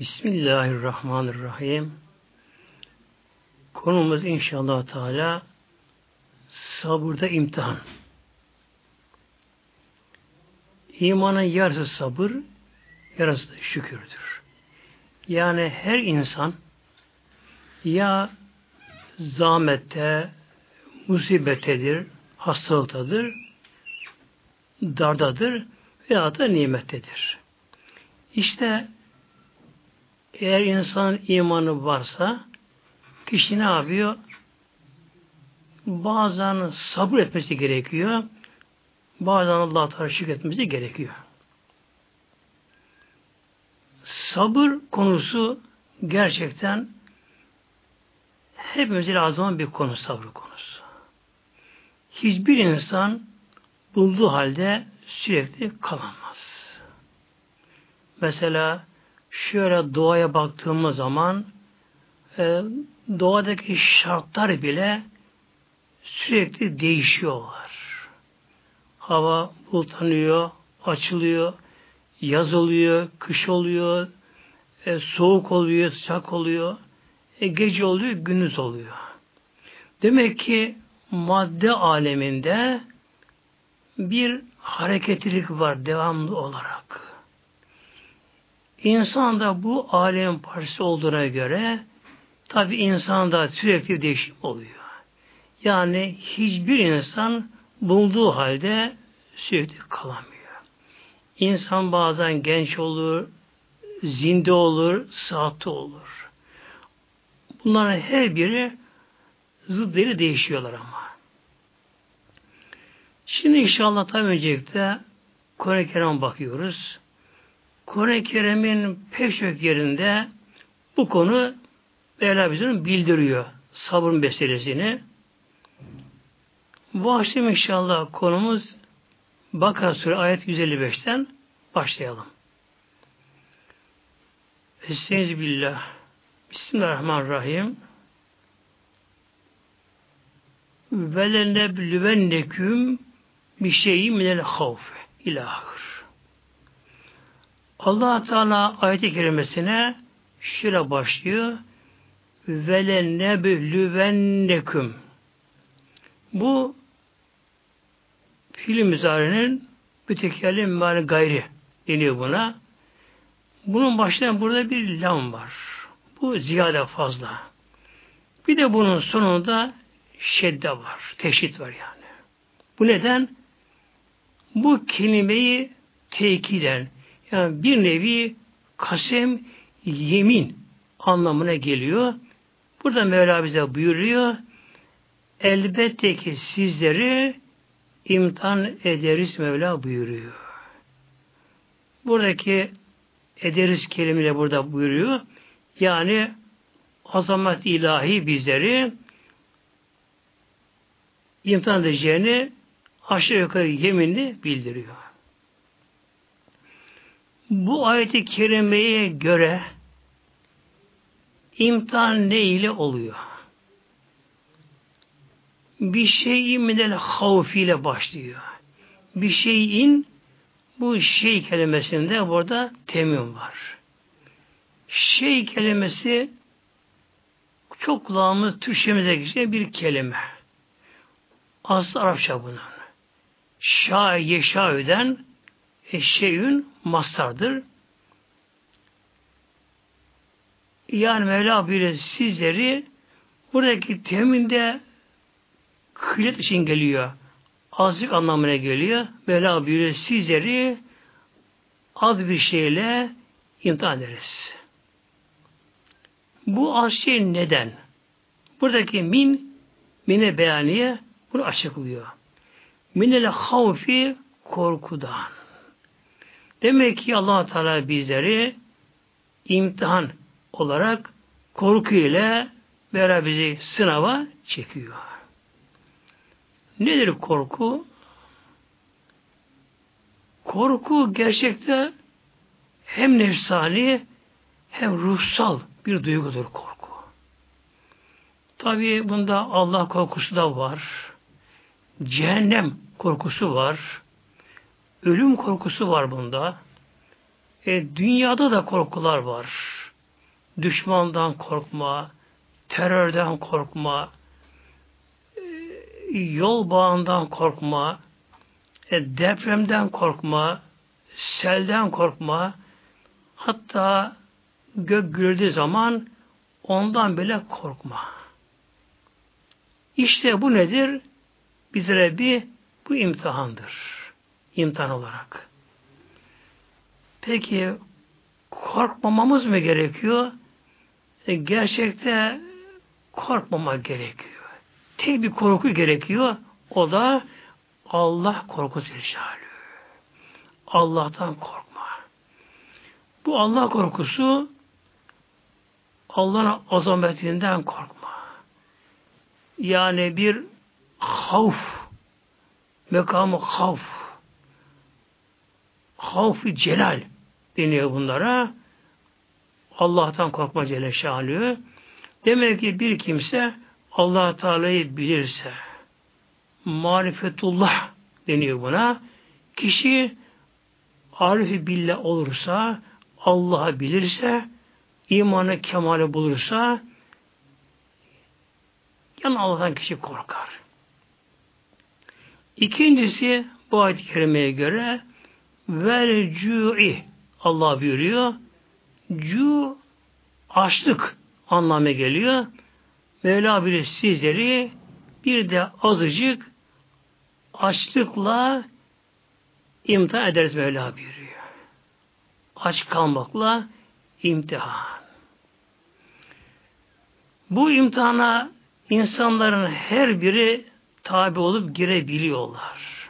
Bismillahirrahmanirrahim. Konumuz inşallah Teala sabırda imtihan. İmanın yarısı sabır, yarısı da şükürdür. Yani her insan ya zahmette, musibettedir, hastalıktadır, dardadır veya da nimettedir. İşte eğer insan imanı varsa kişi ne yapıyor? Bazen sabır etmesi gerekiyor. Bazen Allah'a Teala etmesi gerekiyor. Sabır konusu gerçekten hepimize lazım bir konu sabır konusu. Hiçbir insan bulduğu halde sürekli kalamaz. Mesela şöyle doğaya baktığımız zaman e, doğadaki şartlar bile sürekli değişiyorlar. Hava bulutlanıyor, açılıyor, yaz oluyor, kış oluyor, e, soğuk oluyor, sıcak oluyor, e, gece oluyor, gündüz oluyor. Demek ki madde aleminde bir hareketlilik var devamlı olarak. İnsan da bu alemin parçası olduğuna göre tabi insanda sürekli değişim oluyor. Yani hiçbir insan bulduğu halde sürekli kalamıyor. İnsan bazen genç olur, zinde olur, saatte olur. Bunların her biri zıddıyla değişiyorlar ama. Şimdi inşallah tabi öncelikle Kur'an-ı Kerim'e bakıyoruz. Kur'an-ı Kerim'in pek çok yerinde bu konu Mevla bildiriyor. Sabır meselesini. Bu akşam inşallah konumuz Bakara Suresi ayet 155'ten başlayalım. Estaizu. Bismillahirrahmanirrahim. Ve leneblüvenneküm bir şeyi minel havf ilahır. Allah Teala ayet-i kerimesine şöyle başlıyor. Vele neblüvenneküm. Bu film müzarenin mütekellim mali gayri deniyor buna. Bunun başında burada bir lam var. Bu ziyade fazla. Bir de bunun sonunda şedde var. Teşhit var yani. Bu neden? Bu kelimeyi tekiden yani bir nevi kasem yemin anlamına geliyor. Burada Mevla bize buyuruyor. Elbette ki sizleri imtihan ederiz Mevla buyuruyor. Buradaki ederiz kelimeyle burada buyuruyor. Yani azamet ilahi bizleri imtihan edeceğini aşağı yukarı yeminli bildiriyor. Bu ayeti kerimeye göre imtihan ne ile oluyor? Bir şeyin minel havfiyle başlıyor. Bir şeyin bu şey kelimesinde burada temin var. Şey kelimesi çok kulağımız Türkçemize geçen bir kelime. Aslı Arapça bunun. Şa yeşâüden eşeğün mastardır. Yani Mevla buyuruyor sizleri buradaki teminde kıymet için geliyor. Azlık anlamına geliyor. Mevla buyuruyor sizleri az bir şeyle imtihan ederiz. Bu az şey neden? Buradaki min mine beyaniye bunu açıklıyor. Minel havfi korkudan. Demek ki allah Teala bizleri imtihan olarak korku ile beraber bizi sınava çekiyor. Nedir korku? Korku gerçekte hem nefsani hem ruhsal bir duygudur korku. Tabi bunda Allah korkusu da var. Cehennem korkusu var. Ölüm korkusu var bunda. E, dünyada da korkular var. düşmandan korkma, terörden korkma, e, yol bağından korkma, e, depremden korkma, selden korkma, hatta gök gürüldüğü zaman ondan bile korkma. İşte bu nedir? Bizlere bir bu imtihandır. İmtihan olarak. Peki korkmamamız mı gerekiyor? E, gerçekte korkmama gerekiyor. Tek bir korku gerekiyor. O da Allah korkusu irşalü. Allah'tan korkma. Bu Allah korkusu Allah'ın azametinden korkma. Yani bir havf, mekamı havf, havf celal deniyor bunlara. Allah'tan korkma Celle Şanlı. Demek ki bir kimse allah Teala'yı bilirse, marifetullah deniyor buna. Kişi arifi billah olursa, Allah'ı bilirse, imanı kemale bulursa, yani Allah'tan kişi korkar. İkincisi bu ayet-i kerimeye göre vel cu'i Allah buyuruyor. Cu açlık anlamı geliyor. Mevla bilir sizleri bir de azıcık açlıkla imtihan ederiz Mevla buyuruyor. Aç kalmakla imtihan. Bu imtihana insanların her biri tabi olup girebiliyorlar.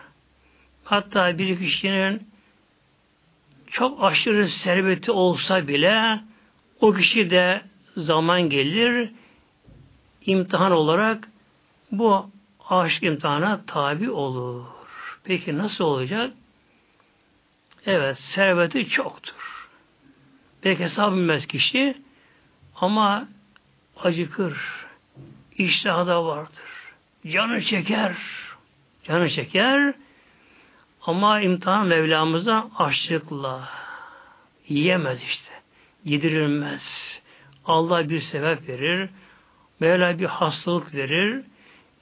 Hatta bir kişinin çok aşırı serveti olsa bile o kişi de zaman gelir imtihan olarak bu aşk imtihana tabi olur. Peki nasıl olacak? Evet, serveti çoktur. Peki hesap bilmez kişi ama acıkır. İştahı da vardır. Canı çeker. Canı çeker. Ama imtihan Mevlamızda açlıkla yiyemez işte. Yedirilmez. Allah bir sebep verir. Mevla bir hastalık verir.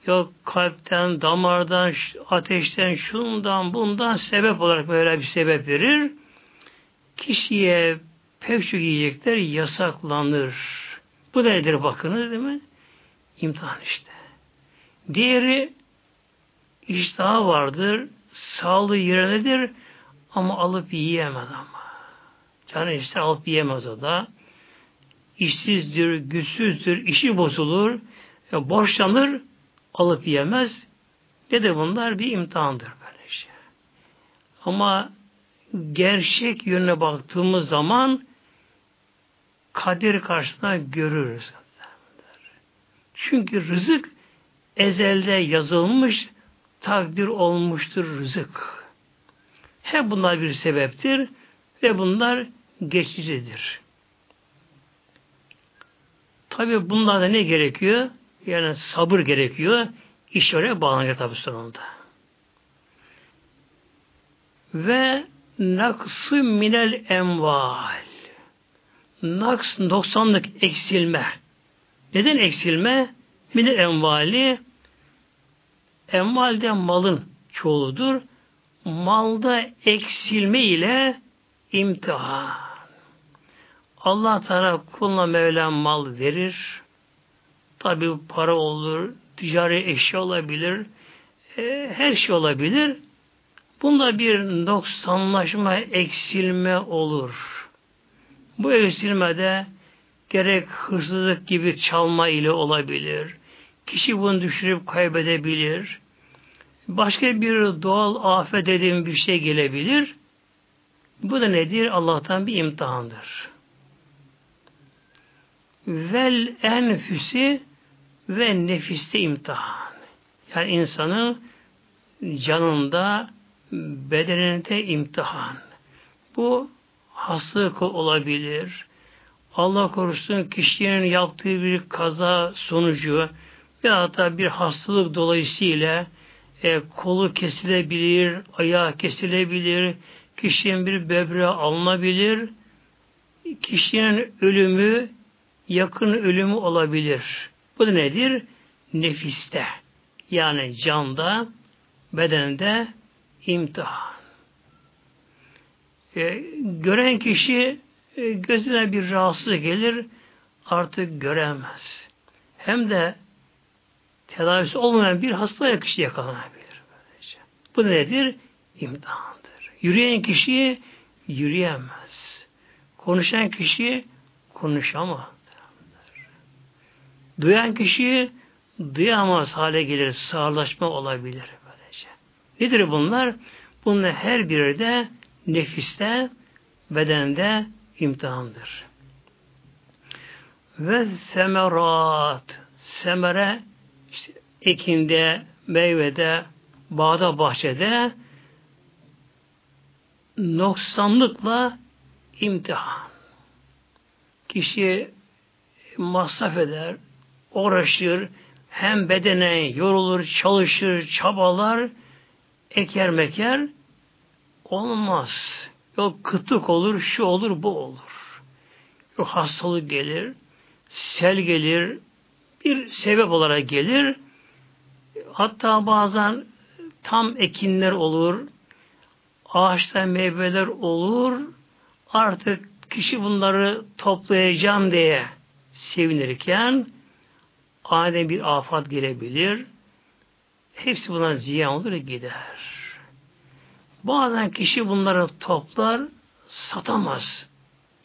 Yok kalpten, damardan, ateşten, şundan, bundan sebep olarak böyle bir sebep verir. Kişiye pek çok yiyecekler yasaklanır. Bu da nedir bakınız değil mi? İmtihan işte. Diğeri iştahı vardır, sağlığı yerindedir ama alıp yiyemez ama. Canı işte alıp yiyemez o da. İşsizdir, güçsüzdür, işi bozulur, borçlanır, alıp yiyemez. Ne de bunlar bir imtihandır böyle şey. Ama gerçek yönüne baktığımız zaman kadir karşısında görürüz. Çünkü rızık ezelde yazılmış, takdir olmuştur rızık. Hep bunlar bir sebeptir ve bunlar geçicidir. Tabi bunlarda ne gerekiyor? Yani sabır gerekiyor. İş oraya bağlanacak tabi sonunda. Ve naksı minel emval. Naks, noksanlık eksilme. Neden eksilme? Minel envali Emvalde malın çoğuludur. Malda eksilme ile imtihan. Allah Teala kuluna Mevla mal verir. Tabi para olur, ticari eşya olabilir, e, her şey olabilir. Bunda bir noksanlaşma, eksilme olur. Bu eksilmede gerek hırsızlık gibi çalma ile olabilir, Kişi bunu düşürüp kaybedebilir. Başka bir doğal afet dediğim bir şey gelebilir. Bu da nedir? Allah'tan bir imtihandır. Vel enfüsi ve nefiste imtihan. Yani insanın canında, bedeninde imtihan. Bu hastalık olabilir. Allah korusun kişinin yaptığı bir kaza sonucu ya da bir hastalık dolayısıyla e, kolu kesilebilir, ayağı kesilebilir, kişinin bir böbreği alınabilir, kişinin ölümü yakın ölümü olabilir. Bu da nedir? Nefiste. Yani canda, bedende imtihan. E, gören kişi e, gözüne bir rahatsızlık gelir, artık göremez. Hem de tedavisi olmayan bir hastaya kişi yakalanabilir. Böylece. Bu nedir? İmtihandır. Yürüyen kişi yürüyemez. Konuşan kişi konuşamaz. Duyan kişi duyamaz hale gelir, sağırlaşma olabilir böylece. Nedir bunlar? Bunlar her biri de nefiste, bedende imtihandır. Ve semerat, semere ekinde, meyvede, bağda, bahçede noksanlıkla imtihan. Kişi masraf eder, uğraşır, hem bedene yorulur, çalışır, çabalar, eker meker, olmaz. Yok kıtlık olur, şu olur, bu olur. Yok hastalık gelir, sel gelir, bir sebep olarak gelir. Hatta bazen tam ekinler olur, ağaçta meyveler olur, artık kişi bunları toplayacağım diye sevinirken aniden bir afat gelebilir. Hepsi buna ziyan olur ve gider. Bazen kişi bunları toplar, satamaz.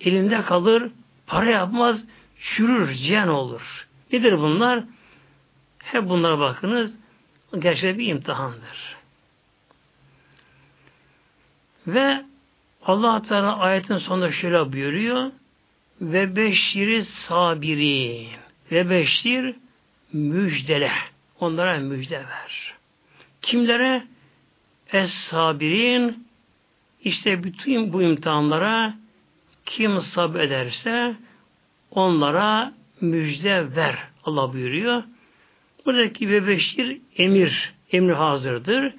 Elinde kalır, para yapmaz, çürür, ziyan olur. Nedir bunlar? Hep bunlara bakınız. Gerçekten bir imtihandır. Ve Allah Teala ayetin sonunda şöyle buyuruyor. Ve beşiri sabiri ve beşir müjdele. Onlara müjde ver. Kimlere? Es-sabirin işte bütün bu imtihanlara kim sabrederse onlara müjde ver. Allah buyuruyor. Buradaki ve beşir emir, emri hazırdır.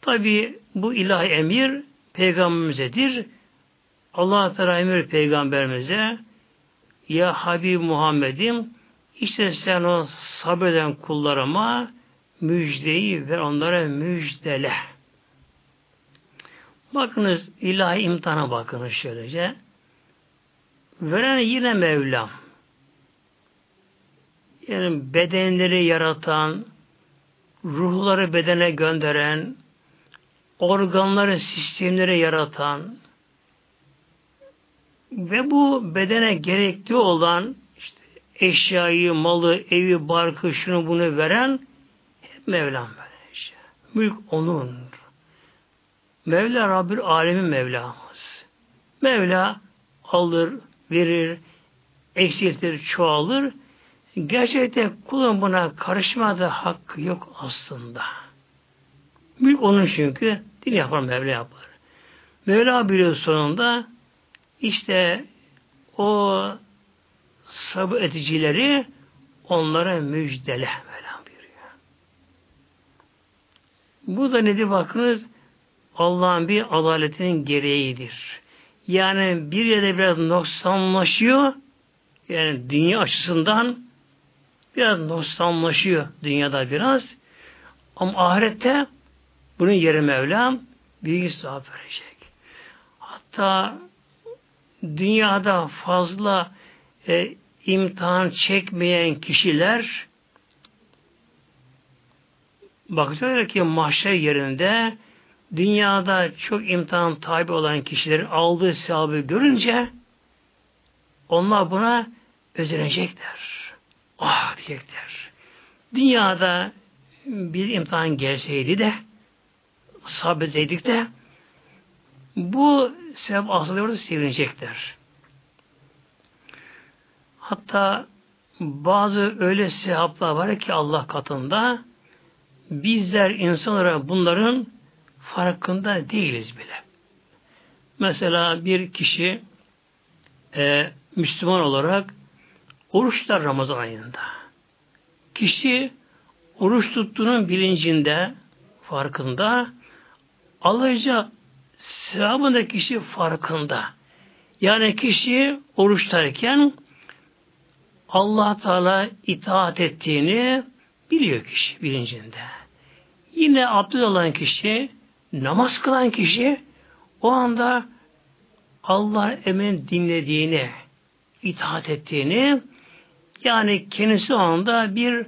Tabi bu ilahi emir peygamberimizedir. Allah Teala emir peygamberimize ya Habib Muhammed'im işte sen o sabreden kullarıma müjdeyi ver onlara müjdele. Bakınız ilahi imtihana bakınız şöylece. Veren yine Mevlam. Yani bedenleri yaratan, ruhları bedene gönderen, organları, sistemleri yaratan ve bu bedene gerekli olan işte eşyayı, malı, evi, barkı, şunu bunu veren hep Mevlam işte. Mülk onun. Mevla Rabbül Alemin Mevlamız. Mevla alır, verir, eksiltir, çoğalır. Gerçekten kulun buna karışmadığı hakkı yok aslında. Mülk onun çünkü. Din yapar Mevla yapar. Mevla biliyor sonunda işte o sabır eticileri onlara müjdele Mevla buyuruyor. Bu da nedir bakınız Allah'ın bir adaletinin gereğidir. Yani bir yerde biraz noksanlaşıyor yani dünya açısından biraz noksanlaşıyor dünyada biraz ama ahirette bunun yeri Mevlam büyük sevap verecek. Hatta dünyada fazla e, imtihan çekmeyen kişiler bakacaklar ki mahşer yerinde dünyada çok imtihan tabi olan kişilerin aldığı sevabı görünce onlar buna özenecekler. Ah diyecekler. Dünyada bir imtihan gelseydi de sabredeydik de bu sebep asılıyordu sevinecekler. Hatta bazı öyle sevaplar var ki Allah katında bizler insanlara bunların farkında değiliz bile. Mesela bir kişi e, Müslüman olarak oruç tutar Ramazan ayında. Kişi oruç tuttuğunun bilincinde, farkında, alacağı sevabında kişi farkında. Yani kişi oruçtayken allah Teala itaat ettiğini biliyor kişi bilincinde. Yine abdest alan kişi, namaz kılan kişi o anda Allah emin dinlediğini, itaat ettiğini yani kendisi o anda bir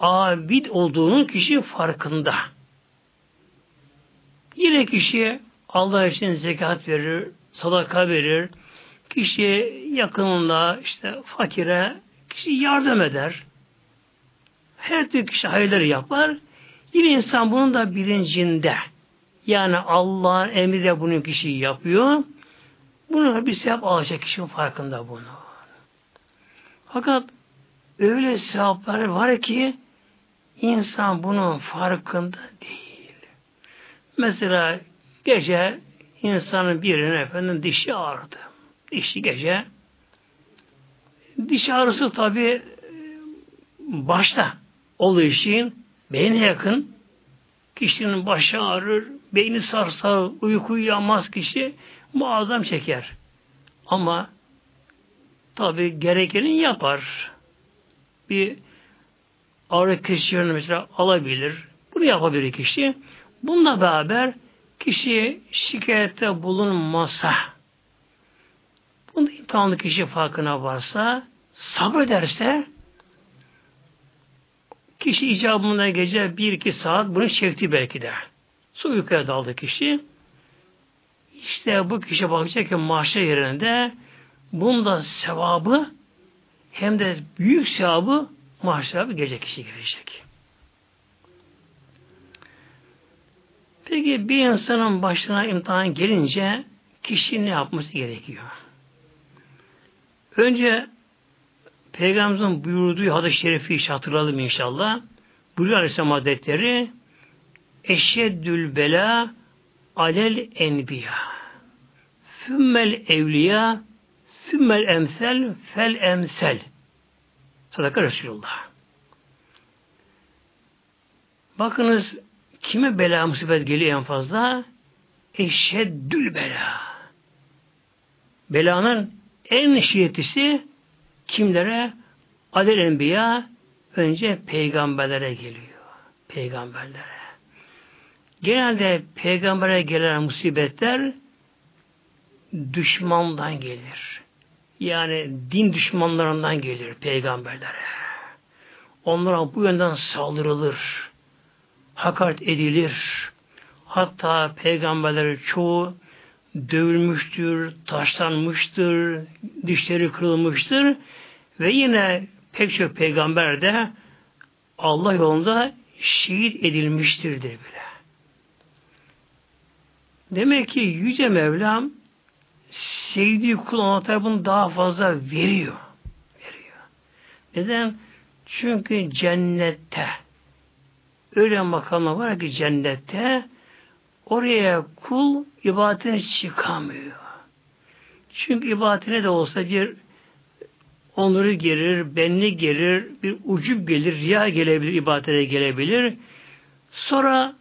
abid olduğunu kişi farkında. Yine kişi Allah için zekat verir, sadaka verir, kişi yakınında işte fakire kişi yardım eder. Her türlü kişi hayırları yapar. Yine insan bunun da bilincinde. Yani Allah'ın emriyle bunu kişi yapıyor. Bunu bir sevap alacak kişinin farkında bunu. Fakat öyle sevaplar var ki insan bunun farkında değil. Mesela gece insanın birinin efendim dişi ağrıdı. Dişi gece. Diş ağrısı tabi başta oluyor işin beyne yakın. Kişinin başı ağrır, beyni sarsar, uyku uyuyamaz kişi muazzam çeker. Ama tabi gerekeni yapar. Bir ağrı kesicilerini mesela alabilir. Bunu yapabilir kişi. Bununla beraber kişi şikayette bulunmasa bunu imtihanlı kişi farkına varsa sabrederse kişi icabında gece bir iki saat bunu çekti belki de. Su uykuya daldı kişi. İşte bu kişi bakacak ki mahşer yerinde bunda sevabı hem de büyük sevabı mahşer gece kişi gelecek. Peki bir insanın başına imtihan gelince kişi ne yapması gerekiyor? Önce Peygamberimizin buyurduğu hadis-i şerifi hatırlayalım inşallah. Buyuruyor Aleyhisselam Hazretleri Eşeddül bela alel enbiya sümmel evliya sümmel emsel fel emsel Sadaka Resulullah. Bakınız kime bela musibet geliyor en fazla? Eşeddül bela. Belanın en şiddetlisi kimlere? Adel Enbiya önce peygamberlere geliyor. Peygamberlere. Genelde peygambere gelen musibetler düşmandan gelir. Yani din düşmanlarından gelir peygamberlere. Onlara bu yönden saldırılır. Hakaret edilir. Hatta peygamberleri çoğu dövülmüştür, taşlanmıştır, dişleri kırılmıştır ve yine pek çok peygamber de Allah yolunda şehit edilmiştirdir bile. Demek ki Yüce Mevlam sevdiği kul tarafını daha fazla veriyor. Veriyor. Neden? Çünkü cennette öyle makamlar var ki cennette oraya kul ibadetine çıkamıyor. Çünkü ibadetine de olsa bir onuru gelir, benli gelir, bir ucup gelir, riya gelebilir, ibadete gelebilir. Sonra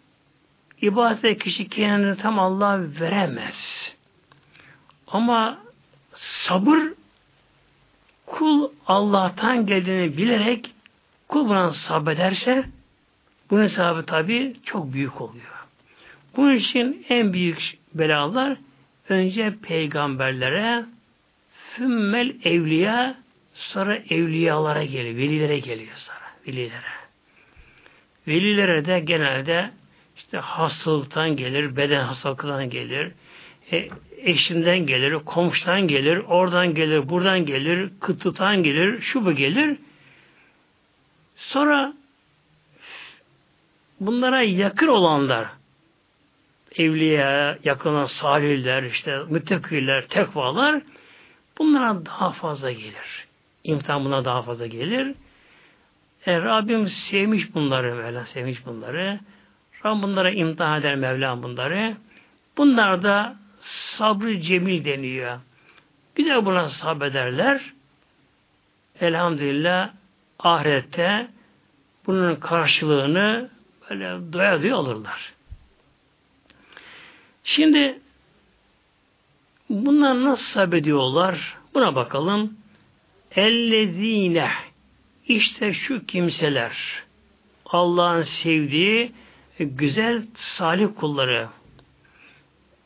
ibadete kişi kendini tam Allah veremez. Ama sabır kul Allah'tan geldiğini bilerek kul buna sabrederse bunun hesabı tabi çok büyük oluyor. Bunun için en büyük belalar önce peygamberlere fümmel evliya sonra evliyalara geliyor. Velilere geliyor sonra. Velilere. Velilere de genelde işte hastalıktan gelir, beden hastalıktan gelir, e, eşinden gelir, komşudan gelir, oradan gelir, buradan gelir, kıtlıktan gelir, şu bu gelir. Sonra bunlara yakın olanlar, evliya, yakına salihler, işte müttekiler, tekvalar, bunlara daha fazla gelir. İmtihan buna daha fazla gelir. E, Rabbim sevmiş bunları, Mevla sevmiş bunları. Rabbim bunlara imtihan eder Mevlam bunları. Bunlar da sabrı cemil deniyor. Güzel buna sabrederler. Elhamdülillah ahirette bunun karşılığını böyle doya doya alırlar. Şimdi bunlar nasıl sabrediyorlar? Buna bakalım. ellezine işte şu kimseler Allah'ın sevdiği güzel salih kulları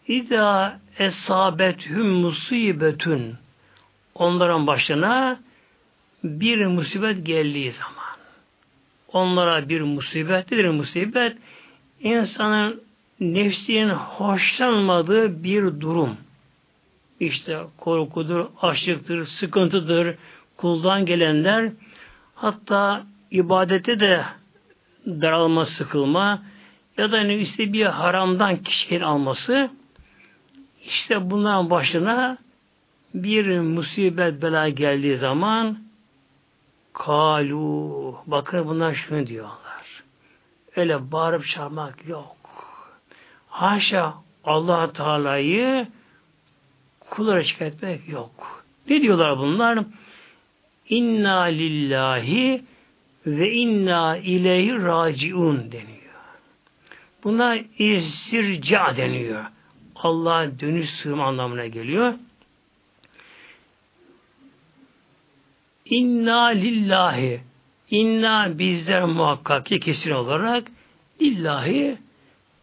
İza esabethüm musibetün onların başına bir musibet geldiği zaman. Onlara bir musibet nedir musibet? İnsanın nefsinin hoşlanmadığı bir durum. İşte korkudur, açlıktır, sıkıntıdır, kuldan gelenler. Hatta ibadete de daralma, sıkılma ya da işte bir haramdan kişinin alması işte bunların başına bir musibet bela geldiği zaman kalu bakın bunlar şunu diyorlar. Öyle bağırıp çağırmak yok. Haşa allah Teala'yı kullara şikayet etmek yok. Ne diyorlar bunlar? İnna lillahi ve inna ileyhi raciun deniyor. Buna istirca deniyor. Allah'a dönüş sığma anlamına geliyor. İnna lillahi İnna bizler muhakkak ki kesin olarak lillahi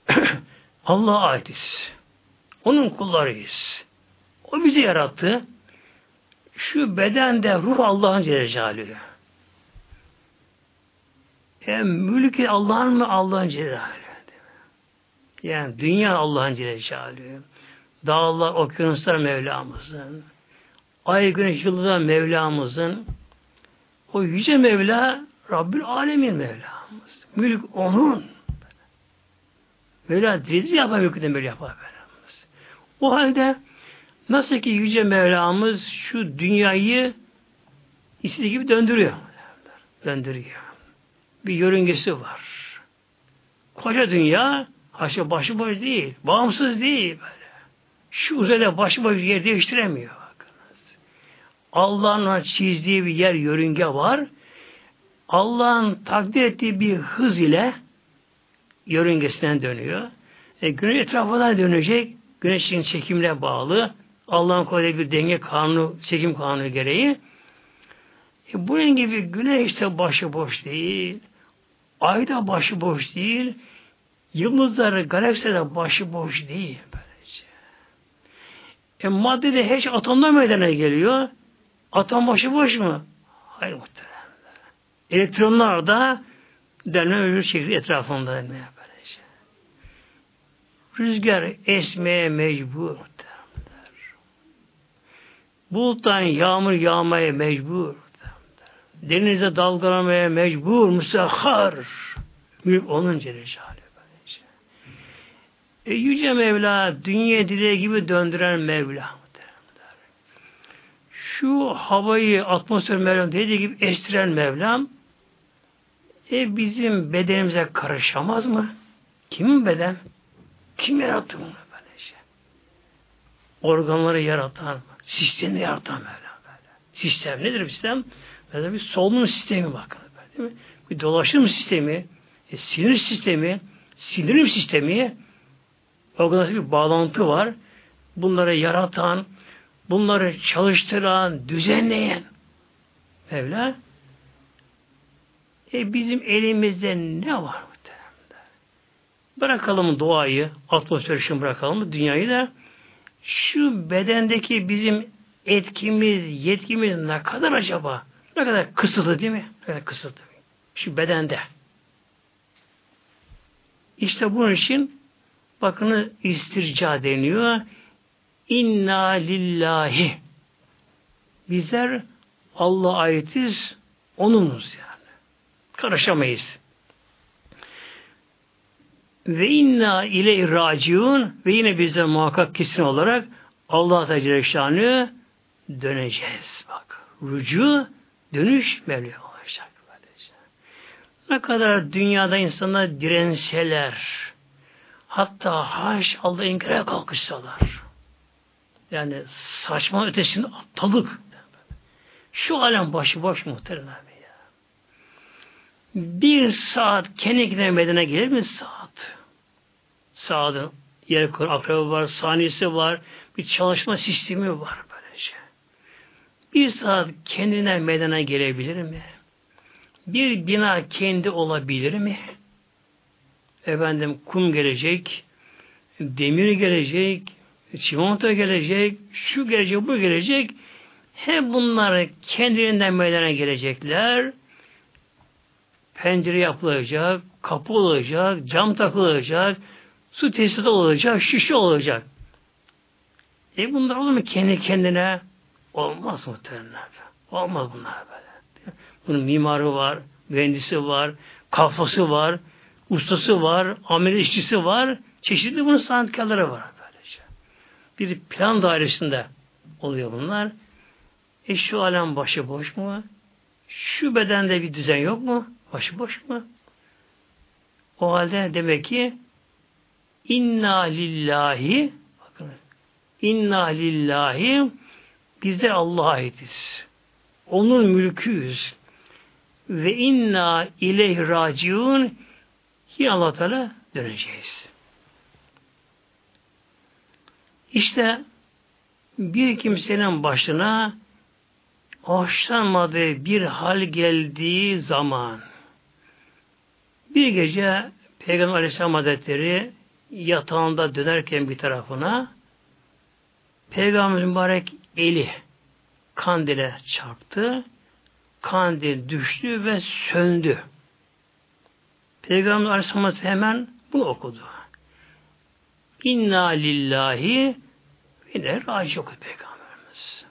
Allah'a aitiz. Onun kullarıyız. O bizi yarattı. Şu bedende ruh Allah'ın Celle. Yani mülkü Allah'ın mı Allah'ın Celle Yani dünya Allah'ın Celle. Dağlar, okyanuslar Mevlamızın. Ay, güneş, yıldızlar Mevlamızın. O yüce Mevla Rabbül Alemin Mevlamız. Mülk onun. Mevla dilediği yapar, mülkü böyle yapar. Mevlamız. O halde nasıl ki Yüce Mevlamız şu dünyayı istediği gibi döndürüyor. Döndürüyor. Bir yörüngesi var. Koca dünya haşa başıboş değil, bağımsız değil böyle. Şu uzayda başıboş yer değiştiremiyor. Allah'ın çizdiği bir yer yörünge var. Allah'ın takdir ettiği bir hız ile yörüngesinden dönüyor. E, güneş etrafından dönecek. Güneşin çekimle bağlı. Allah'ın koyduğu bir denge kanunu, çekim kanunu gereği. E, bunun gibi güneş de başıboş değil. Ay da başıboş değil. Yıldızları, galaksiler başıboş değil. Böylece. E, maddede hiç atomlar meydana geliyor. Atom başıboş mu? Hayır muhtemelen. Elektronlar da dönme öbür şekilde etrafında dönmeye böylece. Rüzgar esmeye mecbur. Buluttan yağmur yağmaya mecbur. Denize dalgalanmaya mecbur. Müsahhar. Mülk onun Celle e, Yüce Mevla dünya dileği gibi döndüren Mevla. Şu havayı atmosfer Mevlam dediği gibi estiren Mevlam e bizim bedenimize karışamaz mı? Kimin beden? Kim yarattı bunu böylece? Organları yaratan, sistemi yaratan Mevlam böyle. Sistem nedir sistem? Mesela bir solunum sistemi bakın. Değil mi? Bir dolaşım sistemi, e, sinir sistemi, sindirim sistemi, organlarda bir bağlantı var. Bunları yaratan, bunları çalıştıran, düzenleyen Mevla e bizim elimizde ne var muhtemelen? Bırakalım doğayı, atmosfer için bırakalım dünyayı da şu bedendeki bizim etkimiz, yetkimiz ne kadar acaba? Ne kadar kısıtlı değil mi? Ne kadar kısıtlı. Şu bedende. İşte bunun için bakını istirca deniyor. İnna lillahi. Bizler Allah'a aitiz, onunuz yani. Karışamayız. Ve inna ile raciun ve yine bizler muhakkak kesin olarak Allah Teala döneceğiz. Bak. Rucu dönüş Mevla olacak. Ne kadar dünyada insanlar direnseler hatta haş Allah inkara kalkışsalar yani saçma ötesinde aptalık. Şu alem başıboş muhtemelen ya. Bir saat kendi gidemediğine gelir mi saat? Saatin yer kur akrabı var, saniyesi var, bir çalışma sistemi var böylece. bir saat kendine meydana gelebilir mi? Bir bina kendi olabilir mi? Efendim kum gelecek, demir gelecek, çimento gelecek, şu gelecek, bu gelecek. Hep bunlar kendiliğinden meydana gelecekler. Pencere yapılacak, kapı olacak, cam takılacak, su tesisat olacak, şişe olacak. E bunlar olur mu kendi kendine? Olmaz muhtemelen. Olmaz bunlar böyle. Bunun mimarı var, mühendisi var, kafası var, ustası var, amel işçisi var, çeşitli bunun sanatkarları var. Böylece. Bir plan dairesinde oluyor bunlar. E şu alem başı boş mu? Şu bedende bir düzen yok mu? Başı boş mu? O halde demek ki inna lillahi bakın inna lillahi bizler Allah'a aitiz. Onun mülküyüz. Ve inna ileyh raciun ki Allah Teala döneceğiz. İşte bir kimsenin başına hoşlanmadığı bir hal geldiği zaman bir gece Peygamber Aleyhisselam Hazretleri yatağında dönerken bir tarafına Peygamber mübarek eli kandile çarptı. Kandil düştü ve söndü. Peygamber Aleyhisselam hemen bunu okudu. İnna lillahi ve raci okudu Peygamberimiz.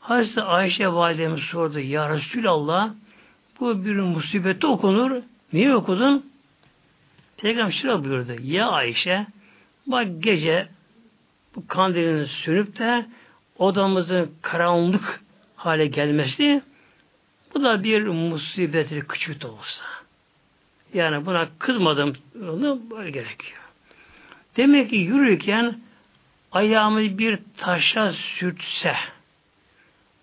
Hazreti Ayşe validemiz sordu. Ya Resulallah bu bir musibette okunur. Niye okudun? Peygamber şöyle buyurdu. Ya Ayşe bak gece bu kandilin sönüp de odamızın karanlık hale gelmesi bu da bir musibettir küçük de olsa. Yani buna kızmadım böyle gerekiyor. Demek ki yürürken ayağımı bir taşa sürtse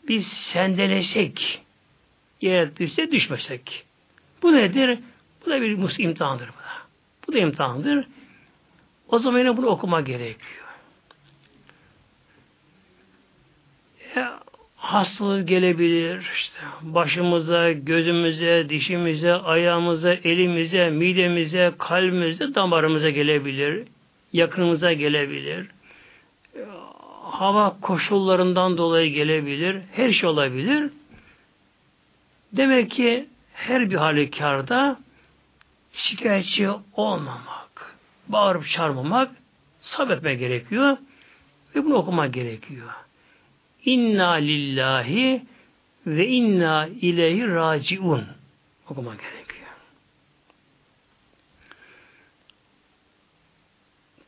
biz sendelesek yere düşse düşmesek. Bu nedir? Bu da bir imtihandır. Bu da. bu da imtihandır. O zaman yine bunu okuma gerekiyor. Ya, hastalık gelebilir. işte başımıza, gözümüze, dişimize, ayağımıza, elimize, midemize, kalbimize, damarımıza gelebilir. Yakınımıza gelebilir. Hava koşullarından dolayı gelebilir. Her şey olabilir. Demek ki her bir halükarda şikayetçi olmamak, bağırıp çağırmamak sabretme gerekiyor ve bunu okumak gerekiyor. İnna lillahi ve inna ileyhi raciun okumak gerekiyor.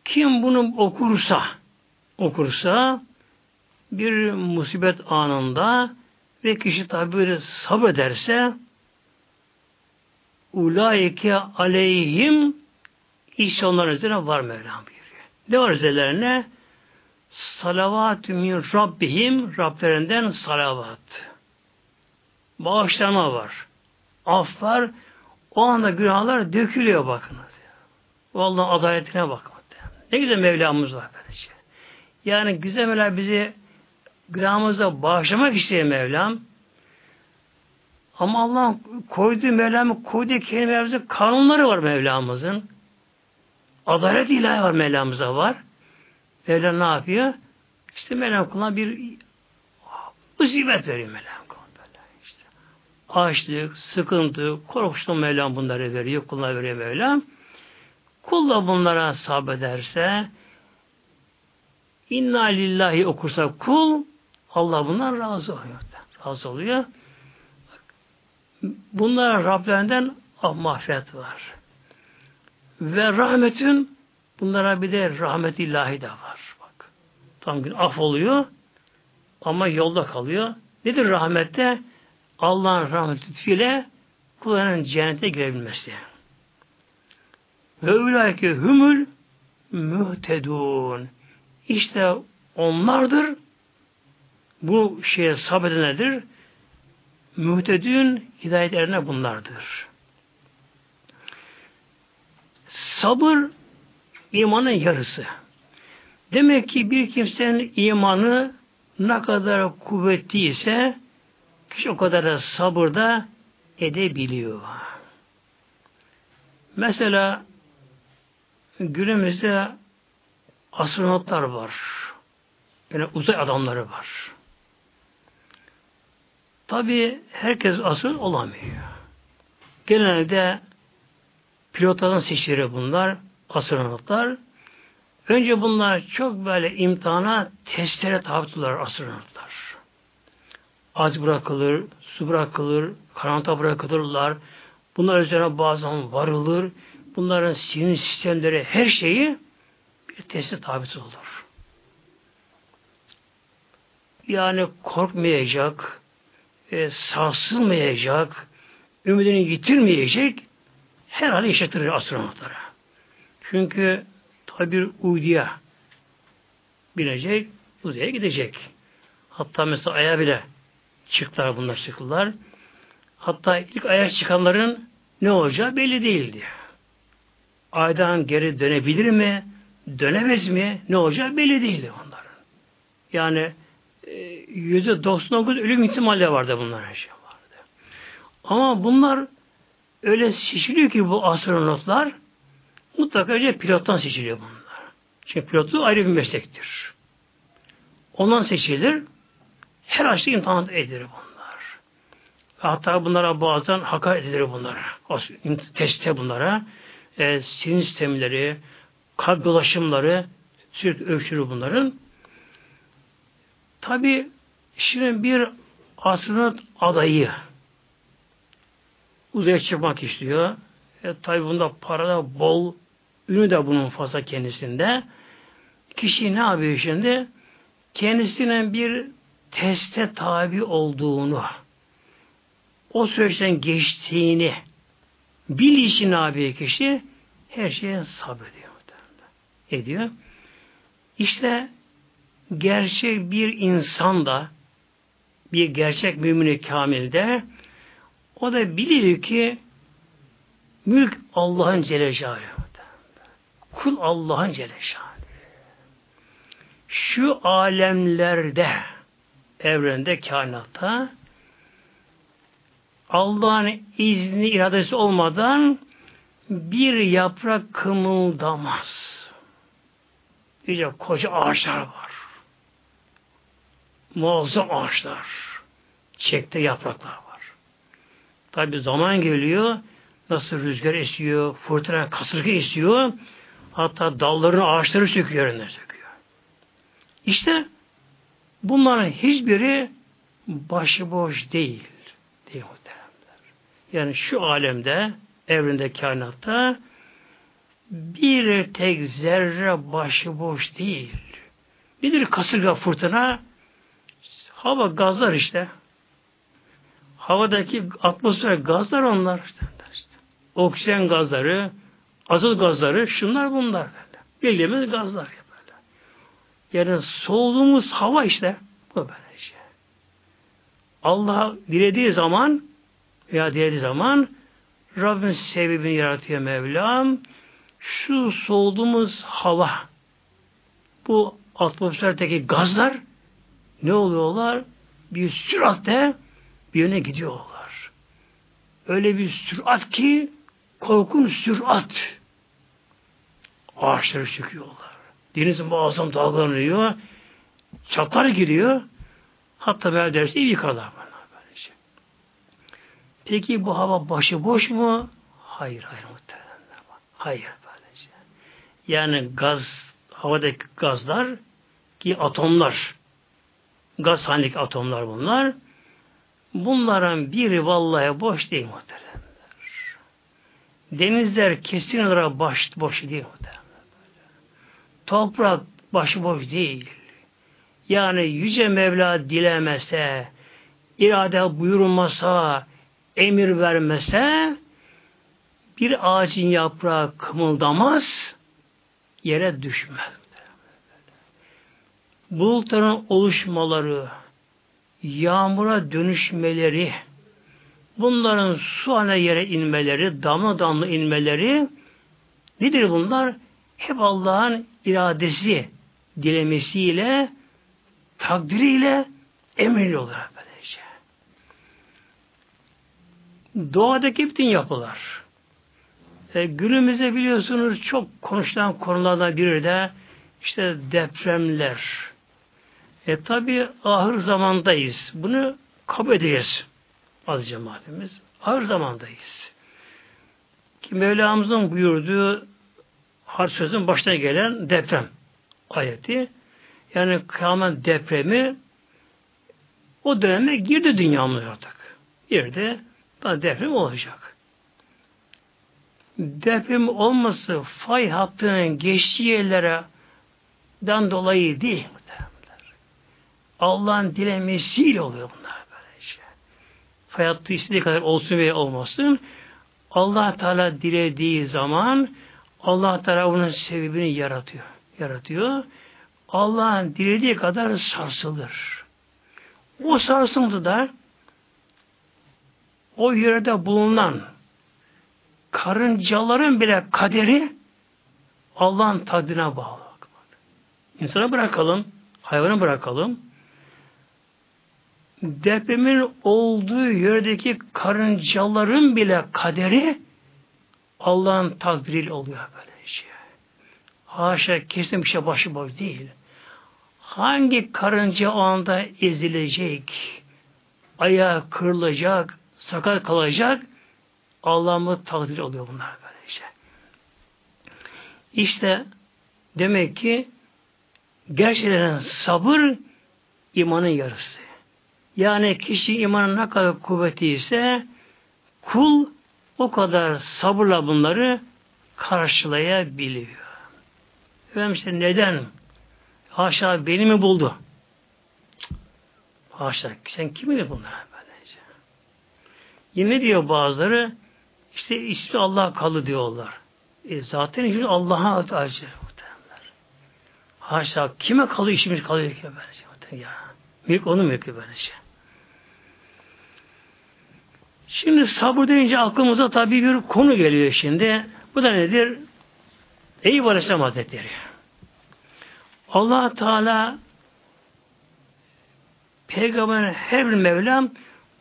Kim bunu okursa okursa bir musibet anında ve kişi tabi sabrederse ulaike aleyhim işte onların üzerine var Mevlam buyuruyor. Ne var üzerlerine? Salavatü min Rabbihim Rablerinden salavat. Bağışlama var. Af var. O anda günahlar dökülüyor bakınız. Vallahi adaletine bakın. Ne güzel Mevlamız var böylece. Yani güzel Mevla bizi günahımıza bağışlamak istiyor Mevlam. Ama Allah koyduğu Mevlam'ın koyduğu kelimelerimizin kanunları var Mevlam'ımızın. Adalet ilahi var Mevlam'ımıza var. Mevla ne yapıyor? İşte Mevlam bir musibet veriyor Mevlam böyle işte. Açlık, sıkıntı, korkuşlu Mevlam bunları veriyor, kuluna veriyor Mevlam. Kul da bunlara sabrederse inna lillahi okursa kul Allah bundan razı oluyor. Razı oluyor. Bunlara Rablerinden ah, mahfiyet var. Ve rahmetin bunlara bir de rahmet ilahi de var. Bak. Tam gün af oluyor ama yolda kalıyor. Nedir rahmette? Allah'ın rahmeti lütfiyle kulların cennete girebilmesi. Ve ulaike humul mühtedun. İşte onlardır bu şeye sabredenlerdir. Mühtedün hidayet erine bunlardır. Sabır imanın yarısı. Demek ki bir kimsenin imanı ne kadar kuvvetli ise kişi o kadar da sabırda edebiliyor. Mesela günümüzde astronotlar var. Yani uzay adamları var. Tabi herkes astronot olamıyor. Genelde pilotların seçilir bunlar, astronotlar. Önce bunlar çok böyle imtihana, testlere tabi tutulur astronotlar. Az bırakılır, su bırakılır, karanlıkta bırakılırlar. Bunlar üzerine bazen varılır. Bunların sinir sistemleri, her şeyi bir teste tabi tutulur. Yani korkmayacak, e, sarsılmayacak, ümidini yitirmeyecek her hali yaşatır astronotlara. Çünkü tabi bir uyduya binecek, uzaya gidecek. Hatta mesela aya bile çıktılar bunlar çıktılar. Hatta ilk aya çıkanların ne olacağı belli değildi. Aydan geri dönebilir mi? Dönemez mi? Ne olacağı belli değildi onların. Yani e, yüzde 99 ölüm ihtimali vardı bunlar her şey vardı. Ama bunlar öyle seçiliyor ki bu astronotlar mutlaka önce pilottan seçiliyor bunlar. Çünkü pilotu ayrı bir meslektir. Ondan seçilir. Her açlık imtihan edilir bunlar. Hatta bunlara bazen hakaret edilir bunlara. Testte bunlara. E, sinir sistemleri, kalp dolaşımları sürekli ölçülür bunların. Tabi şimdi bir astronot adayı uzaya çıkmak istiyor. E, tabi bunda para da bol, ünü de bunun fazla kendisinde. Kişi ne yapıyor şimdi? Kendisine bir teste tabi olduğunu, o süreçten geçtiğini bil için yapıyor kişi? Her şeye sabrediyor. Ediyor. İşte gerçek bir insan da bir gerçek mümin kamilde o da biliyor ki mülk Allah'ın Celle Kul Allah'ın Celle Şu alemlerde evrende, kainatta Allah'ın izni, iradesi olmadan bir yaprak kımıldamaz. İyice koca ağaçlar var. Muazzam ağaçlar. Çekte yapraklar var. Tabi zaman geliyor. Nasıl rüzgar esiyor, fırtına kasırga esiyor. Hatta dallarını ağaçları söküyor, yerinden söküyor. İşte bunların hiçbiri başıboş değil. Değil. Yani şu alemde, evrende, kainatta bir tek zerre başıboş değil. Bilir kasırga fırtına hava gazlar işte. Havadaki atmosfer gazlar onlar işte. Oksijen gazları, azot gazları, şunlar bunlar böyle. Bildiğimiz gazlar böyle. Yani soluduğumuz hava işte. Bu böyle şey. Allah dilediği zaman veya dilediği zaman Rabbin sebebini yaratıyor Mevlam şu solduğumuz hava, bu atmosferdeki gazlar ne oluyorlar? Bir süratle bir yöne gidiyorlar. Öyle bir sürat ki korkun sürat. Ağaçları çıkıyorlar. Deniz muazzam dalgalanıyor. Çatlar gidiyor. Hatta böyle dersi yıkarlar bana. Böylece. Peki bu hava başı boş mu? Hayır, hayır muhtemelen. Hayır. Yani gaz, havadaki gazlar ki atomlar, gaz halindeki atomlar bunlar. Bunların biri vallahi boş değil muhteremler. Denizler kesin olarak baş, boş değil muhteremler. Toprak başıboş değil. Yani Yüce Mevla dilemese, irade buyurmasa, emir vermese, bir ağacın yaprağı kımıldamaz, yere düşmez. Bulutların oluşmaları, yağmura dönüşmeleri, bunların su ana yere inmeleri, damla damla inmeleri nedir bunlar? Hep Allah'ın iradesi dilemesiyle takdiriyle emriyle olur böylece. Doğadaki bütün yapılar. E, günümüzde biliyorsunuz çok konuşulan konulardan biri de işte depremler. E tabi ahır zamandayız. Bunu kabul edeceğiz. Az cemaatimiz. Ahır zamandayız. Ki Mevlamızın buyurduğu har sözün başına gelen deprem ayeti. Yani kıyamet depremi o döneme girdi dünyamız artık. Girdi. Daha deprem olacak. Deprem olması fay hattının geçtiği yerlere dan dolayı değil. Allah'ın dilemesiyle oluyor bunlar böyle şey. Fay hattı istediği kadar olsun veya olmasın. Allah Teala dilediği zaman Allah Teala onun sebebini yaratıyor. Yaratıyor. Allah'ın dilediği kadar sarsılır. O sarsıntıda o yerde bulunan karıncaların bile kaderi Allah'ın takdirine bağlı. İnsana bırakalım, hayvanı bırakalım. Depremin olduğu yerdeki karıncaların bile kaderi Allah'ın takdiriyle oluyor böyle şey. Haşa kesin bir şey başıboş değil. Hangi karınca o anda ezilecek, ayağı kırılacak, sakat kalacak, Allah'ın takdiri oluyor bunlar böylece. İşte demek ki gerçekten sabır imanın yarısı. Yani kişi imanın ne kadar kuvveti ise kul o kadar sabırla bunları karşılayabiliyor. Efendim işte neden? Haşa beni mi buldu? Haşa sen kimi bunlar böylece? Yine diyor bazıları işte ismi Allah kalı diyorlar. E zaten ismi Allah'a acı. Haşa kime kalıyor işimiz kalıyor ki böylece. Ya. Mülk onun mülkü böylece. Şimdi sabır deyince aklımıza tabii bir konu geliyor şimdi. Bu da nedir? Eyüp Aleyhisselam Hazretleri. allah Teala Peygamberin her bir Mevlam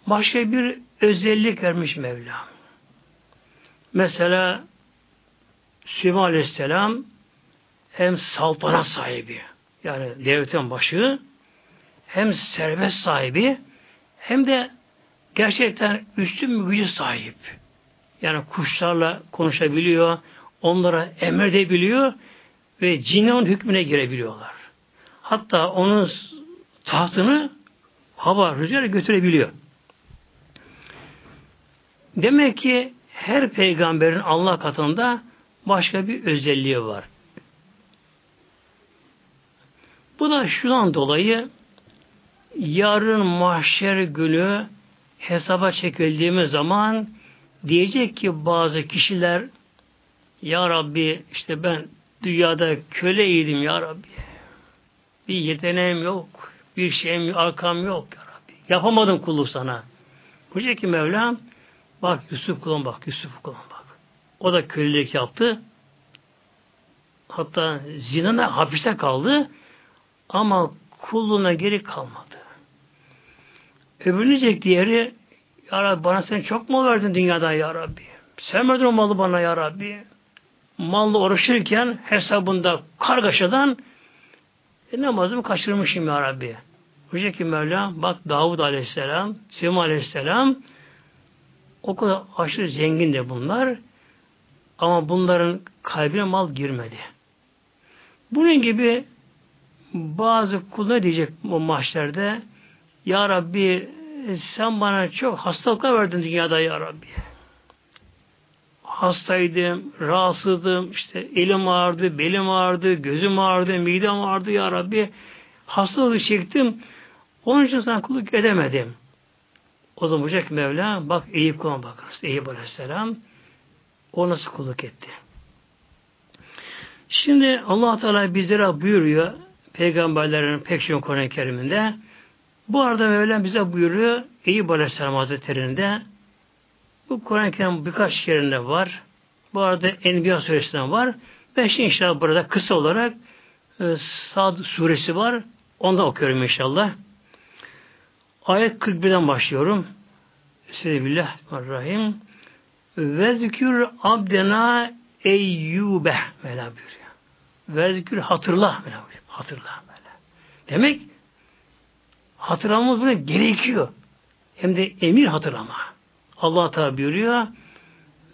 başka bir özellik vermiş Mevlam. Mesela Süleyman Aleyhisselam hem saltanat sahibi yani devletin başı hem servet sahibi hem de gerçekten üstün bir gücü sahip. Yani kuşlarla konuşabiliyor, onlara emredebiliyor ve cinnin hükmüne girebiliyorlar. Hatta onun tahtını hava rüzgarı götürebiliyor. Demek ki her peygamberin Allah katında başka bir özelliği var. Bu da şundan dolayı yarın mahşer günü hesaba çekildiğimiz zaman diyecek ki bazı kişiler Ya Rabbi işte ben dünyada köleydim Ya Rabbi. Bir yeteneğim yok. Bir şeyim arkam yok Ya Rabbi. Yapamadım kulluk sana. Diyecek ki Mevlam bak Yusuf kulum bak Yusuf kulum bak. O da kölelik yaptı. Hatta zinana hapiste kaldı. Ama kulluğuna geri kalmadı. Övünecek diğeri Ya Rabbi bana sen çok mu verdin dünyadan Ya Rabbi? Sen verdin o malı bana Ya Rabbi. Malla uğraşırken hesabında kargaşadan e, namazımı kaçırmışım Ya Rabbi. Diyecek ki Mevla bak Davud Aleyhisselam, Süleyman Aleyhisselam o kadar aşırı zengin de bunlar ama bunların kalbine mal girmedi. Bunun gibi bazı kullar diyecek bu mahşerde Ya Rabbi sen bana çok hastalıklar verdin dünyada Ya Rabbi. Hastaydım, rahatsızdım, işte elim ağrıdı, belim ağrıdı, gözüm ağrıdı, midem ağrıdı Ya Rabbi. Hastalığı çektim. Onun için sana kulluk edemedim. O zaman Hoca Mevla bak Eyüp kuluna bakınız. Eyüp Aleyhisselam o nasıl kulluk etti. Şimdi allah Teala bizlere buyuruyor peygamberlerin pek çok Kur'an-ı. Bu arada Mevlam bize buyuruyor Eyüp Aleyhisselam Hazretleri'nde bu Kur'an-ı Kerim birkaç yerinde var. Bu arada Enbiya Suresi'nde var. Şimdi inşallah burada kısa olarak e, Sad suresi var. Ondan okuyorum inşallah. Ayet 41'den başlıyorum. Bismillahirrahmanirrahim. Ve zikür abdena eyyube Mevla buyuruyor. Ve zikür hatırla Mevla buyuruyor. Hatırla böyle. Demek hatırlamamız buna gerekiyor. Hem de emir hatırlama. Allah Teala buyuruyor.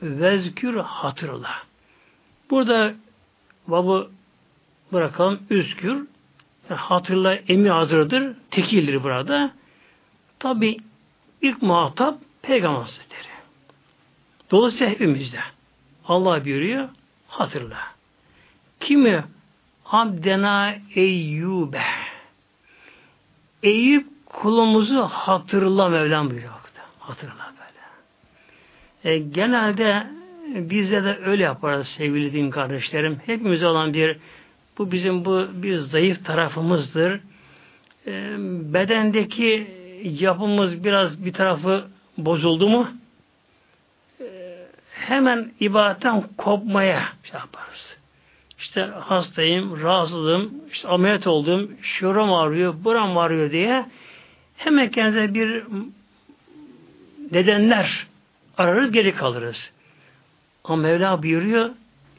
Vezkür hatırla. Burada babı bırakalım. Üzkür. Yani hatırla emir hazırdır. Tekildir burada. Tabi ilk muhatap Peygamber Hazretleri. Dolayısıyla hepimizde. Allah buyuruyor. Hatırla. Kimi? Abdena Eyyube. Eyüp kulumuzu hatırla Mevlam buyuruyor. Hatırla böyle. E, genelde bizde de öyle yaparız sevgili din kardeşlerim. Hepimize olan bir bu bizim bu bir zayıf tarafımızdır. E, bedendeki yapımız biraz bir tarafı bozuldu mu e, hemen ibadetten kopmaya şey yaparız. İşte hastayım, rahatsızım, işte ameliyat oldum, şuram ağrıyor, buram ağrıyor diye hemen kendimize bir nedenler ararız, geri kalırız. Ama Mevla buyuruyor,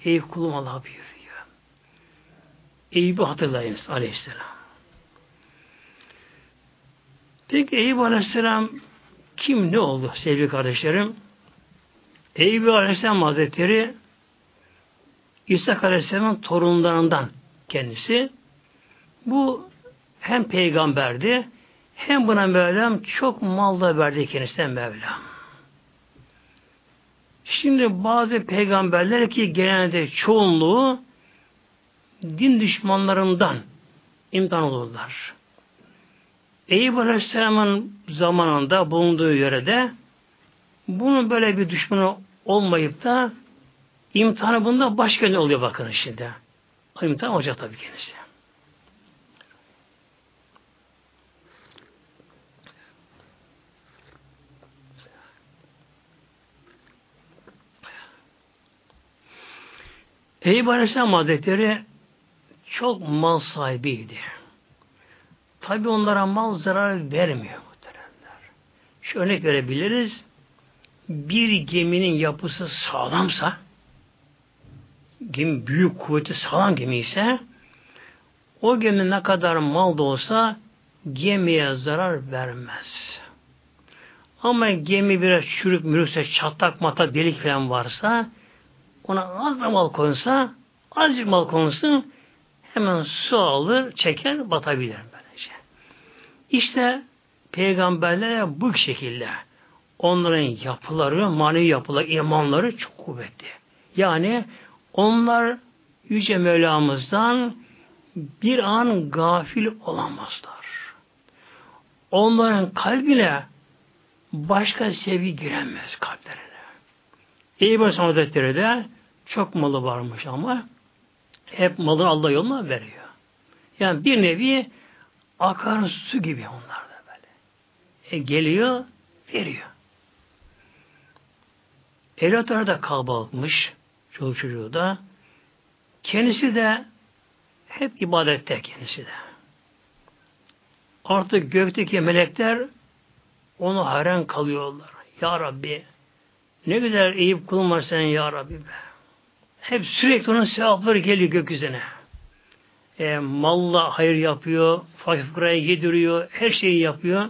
ey kulum Allah buyuruyor. Eyüp'ü hatırlayınız aleyhisselam. Peki Eyüp aleyhisselam kim ne oldu sevgili kardeşlerim? Eyüp aleyhisselam hazretleri İsa aleyhisselamın torunlarından kendisi. Bu hem peygamberdi hem buna Mevlam çok mal da verdi kendisine Mevlam. Şimdi bazı peygamberler ki genelde çoğunluğu din düşmanlarından imtihan olurlar. Eyüp Aleyhisselam'ın zamanında bulunduğu yörede bunun böyle bir düşmanı olmayıp da imtihanı bunda başka ne oluyor bakın şimdi. O olacak tabii kendisi. Eyüp Aleyhisselam Hazretleri çok mal sahibiydi. Tabi onlara mal zarar vermiyor muhteremler. Şu örnek verebiliriz. Bir geminin yapısı sağlamsa gemi büyük kuvveti sağlam gemi ise o gemi ne kadar mal da olsa gemiye zarar vermez. Ama gemi biraz çürük mürükse çatlak mata delik falan varsa ona az da mal konsa azıcık mal konsun hemen su alır çeker batabilir böylece. İşte peygamberlere bu şekilde onların yapıları, manevi yapıları, imanları çok kuvvetli. Yani onlar Yüce Mevlamızdan bir an gafil olamazlar. Onların kalbine başka sevgi giremez kalplerine. Eyüp Hazretleri de çok malı varmış ama hep malı Allah yoluna veriyor. Yani bir nevi akar su gibi onlar da böyle. E geliyor, veriyor. Evlatları da kalabalıkmış. Çoluk çocuğu da. Kendisi de hep ibadette kendisi de. Artık gökteki melekler onu hayran kalıyorlar. Ya Rabbi ne güzel Eyüp kulun var senin Ya Rabbi be. Hep sürekli onun sevapları geliyor gökyüzüne. E, malla hayır yapıyor, fakiraya yediriyor, her şeyi yapıyor.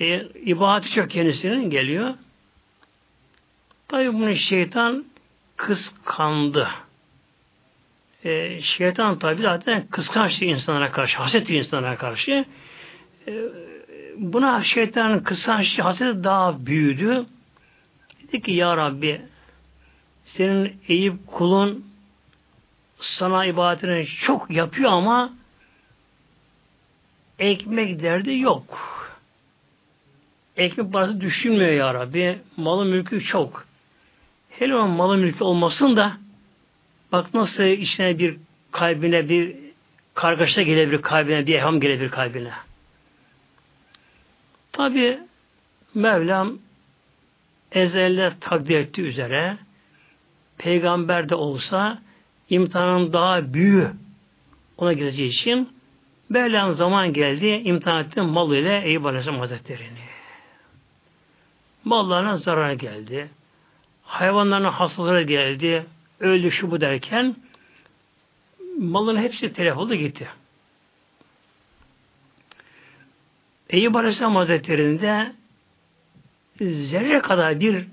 E, ibadeti çok kendisinin geliyor. Tabi bunu şeytan kıskandı. E, şeytan tabi zaten kıskançtı insanlara karşı, hasetli insanlara karşı. E, buna şeytanın kıskançlığı, haseti daha büyüdü. Dedi ki Ya Rabbi senin Eyüp kulun sana ibadetini çok yapıyor ama ekmek derdi yok. Ekmek parası düşünmüyor ya Rabbi. Malı mülkü çok. Hele o malı mülkü olmasın da bak nasıl içine bir kalbine bir kargaşa gelebilir kalbine, bir eham gelebilir kalbine. Tabi Mevlam ezelde takdir ettiği üzere peygamber de olsa imtihanın daha büyüğü ona geleceği için Mevlam zaman geldi, imtihan etti mal ile Eyüp Aleyhisselam Hazretleri'ni. Mallarına zarar geldi. Hayvanlarına hastalığı geldi. Öldü şu bu derken malın hepsi telef oldu gitti. Eyüp Aleyhisselam Hazretleri'nde zerre kadar bir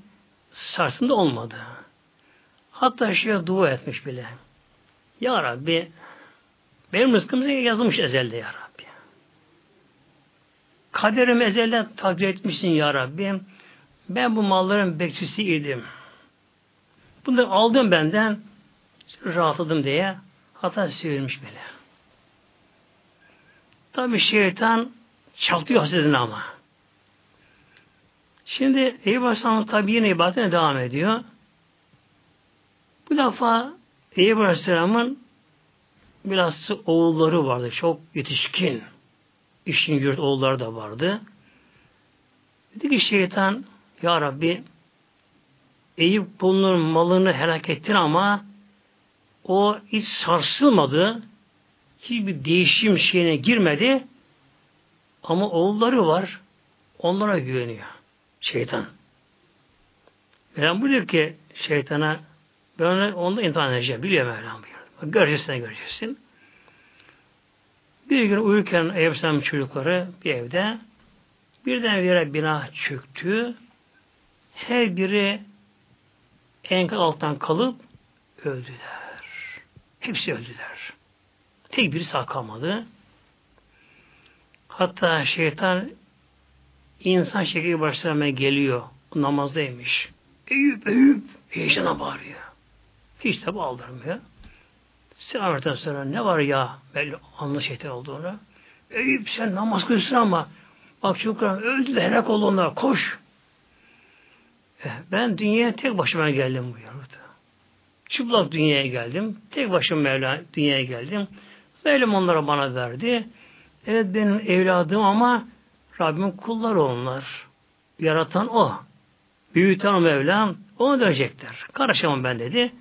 sarsıntı olmadı. Hatta şeye dua etmiş bile. Ya Rabbi benim rızkımızı yazılmış ezelde ya Rabbi. Kaderimi ezelde takdir etmişsin ya Rabbi. Ben bu malların bekçisiydim. Bunları aldım benden rahatladım diye hata sevilmiş bile. Tabi şeytan çaktıyor hasedini ama. Şimdi Eyüp Aleyhisselam tabi yine ibadetine devam ediyor. Bu defa Eyüp Aleyhisselam'ın biraz oğulları vardı. Çok yetişkin. İşin yurt oğulları da vardı. Dedi ki şeytan Ya Rabbi Eyüp bunun malını helak ettin ama o hiç sarsılmadı. Hiçbir değişim şeyine girmedi. Ama oğulları var. Onlara güveniyor. Şeytan. Mevlam buyuruyor ki şeytana ben onu imtihan edeceğim. Biliyor Mevlam buyuruyor. Göreceksin göreceksin. Bir gün uyurken Eyüp çocukları bir evde birden bir bina çöktü. Her biri enkaz alttan kalıp öldüler. Hepsi öldüler. Tek biri sağ kalmadı. Hatta şeytan insan şekli başlamaya geliyor. Namazdaymış. Eyüp, Eyüp heyecana bağırıyor. Hiç tabi aldırmıyor. Selam sonra ne var ya belli anlı şeytan olduğunu. Eyüp sen namaz kılıyorsun ama bak çocuklar öldü de helak oldu onlar. Koş. Eh, ben dünyaya tek başıma geldim buyurdu. Çıplak dünyaya geldim. Tek başıma Mevla dünyaya geldim. Mevlam onlara bana verdi. Evet benim evladım ama Rabbimin kulları onlar. Yaratan o. Büyüten Mevlam onu dönecekler. Karışamam ben dedi.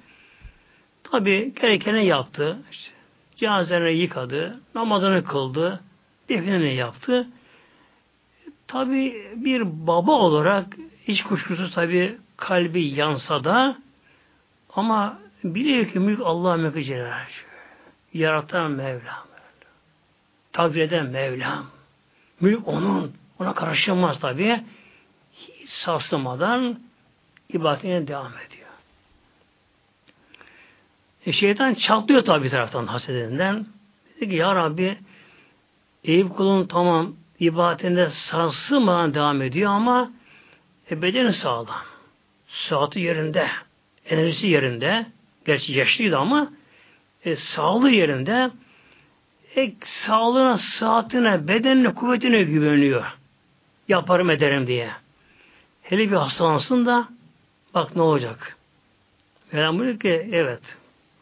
Tabi gerekeni yaptı. İşte, cenazelerini yıkadı. Namazını kıldı. Defnini yaptı. Tabi bir baba olarak hiç kuşkusuz tabi kalbi yansa da ama biliyor ki mülk Allah'a mülkü Yaratan Mevlam. Takdir eden Mevlam. Mülk onun. Ona karışılmaz tabi. Hiç sarsılmadan ibadetine devam ediyor. E şeytan çatlıyor tabi bir taraftan hasedetinden. Dedi ki ya Rabbi Eyüp kulun tamam ibadetinde sarsılmadan devam ediyor ama e, bedeni sağlam. Saati yerinde. Enerjisi yerinde. Gerçi yaşlıydı ama e, sağlığı yerinde e, sağlığına, saatine, bedenine, kuvvetine güveniyor. Yaparım ederim diye. Hele bir hastalansın da bak ne olacak. Mevlam buyuruyor ki evet.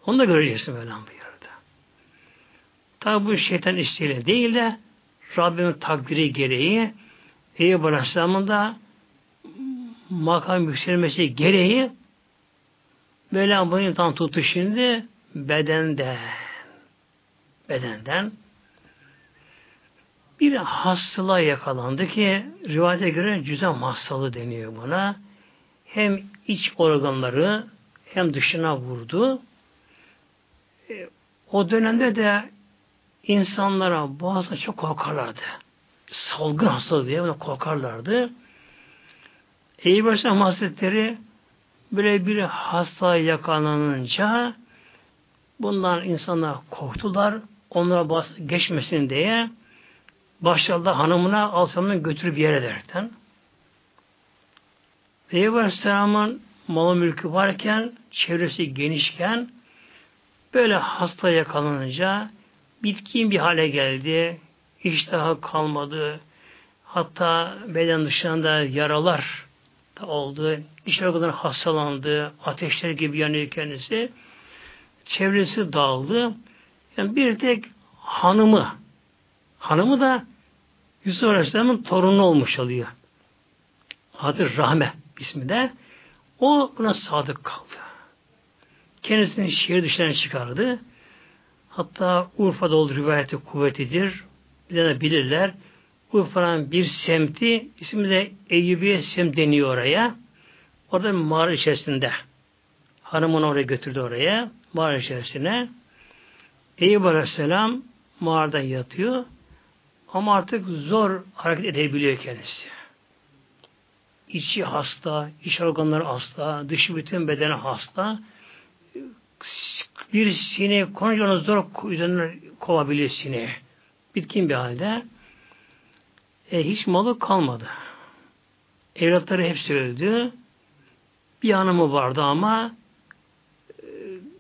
Onu da göreceksin Mevlam buyuruyor. Tabi bu şeytan isteğiyle değil de Rabbimin takdiri gereği Eyüp Aleyhisselam'ın da makam yükselmesi gereği Mevlam bunu imtihan tuttu şimdi bedenden. Bedenden. Bir hastalığa yakalandı ki rivayete göre cüzem hastalığı deniyor buna. Hem iç organları hem dışına vurdu. E, o dönemde de insanlara bazı çok korkarlardı. Salgın hastalığı diye buna korkarlardı. Eyüp Aleyhisselam Hazretleri böyle bir hasta yakalanınca bundan insanlar korktular. Onlara bas geçmesin diye başladı hanımına alsamını götürüp yer ederken Eyüp Aleyhisselam'ın malı mülkü varken çevresi genişken böyle hasta yakalanınca bitkin bir hale geldi. İştahı kalmadı. Hatta beden dışında yaralar oldu. İş organları hastalandı. Ateşler gibi yanıyor kendisi. Çevresi dağıldı. Yani bir tek hanımı hanımı da Yusuf Aleyhisselam'ın torunu olmuş oluyor. Adı Rahme ismi de. O buna sadık kaldı. Kendisini şehir dışlarına çıkardı. Hatta Urfa'da olduğu rivayeti kuvvetidir. Bir de bilirler. Urfa'nın bir semti, ismi de Eyyubiye sem deniyor oraya. Orada bir mağara içerisinde. Hanım onu oraya götürdü oraya. Mağara içerisine. Eyüp Aleyhisselam mağarada yatıyor. Ama artık zor hareket edebiliyor kendisi. İçi hasta, iç organları hasta, dışı bütün bedeni hasta. Bir sineği konunca onu zor üzerine kovabiliyor sineği. Bitkin bir halde. E, hiç malı kalmadı. Evlatları hepsi öldü. Bir hanımı vardı ama e,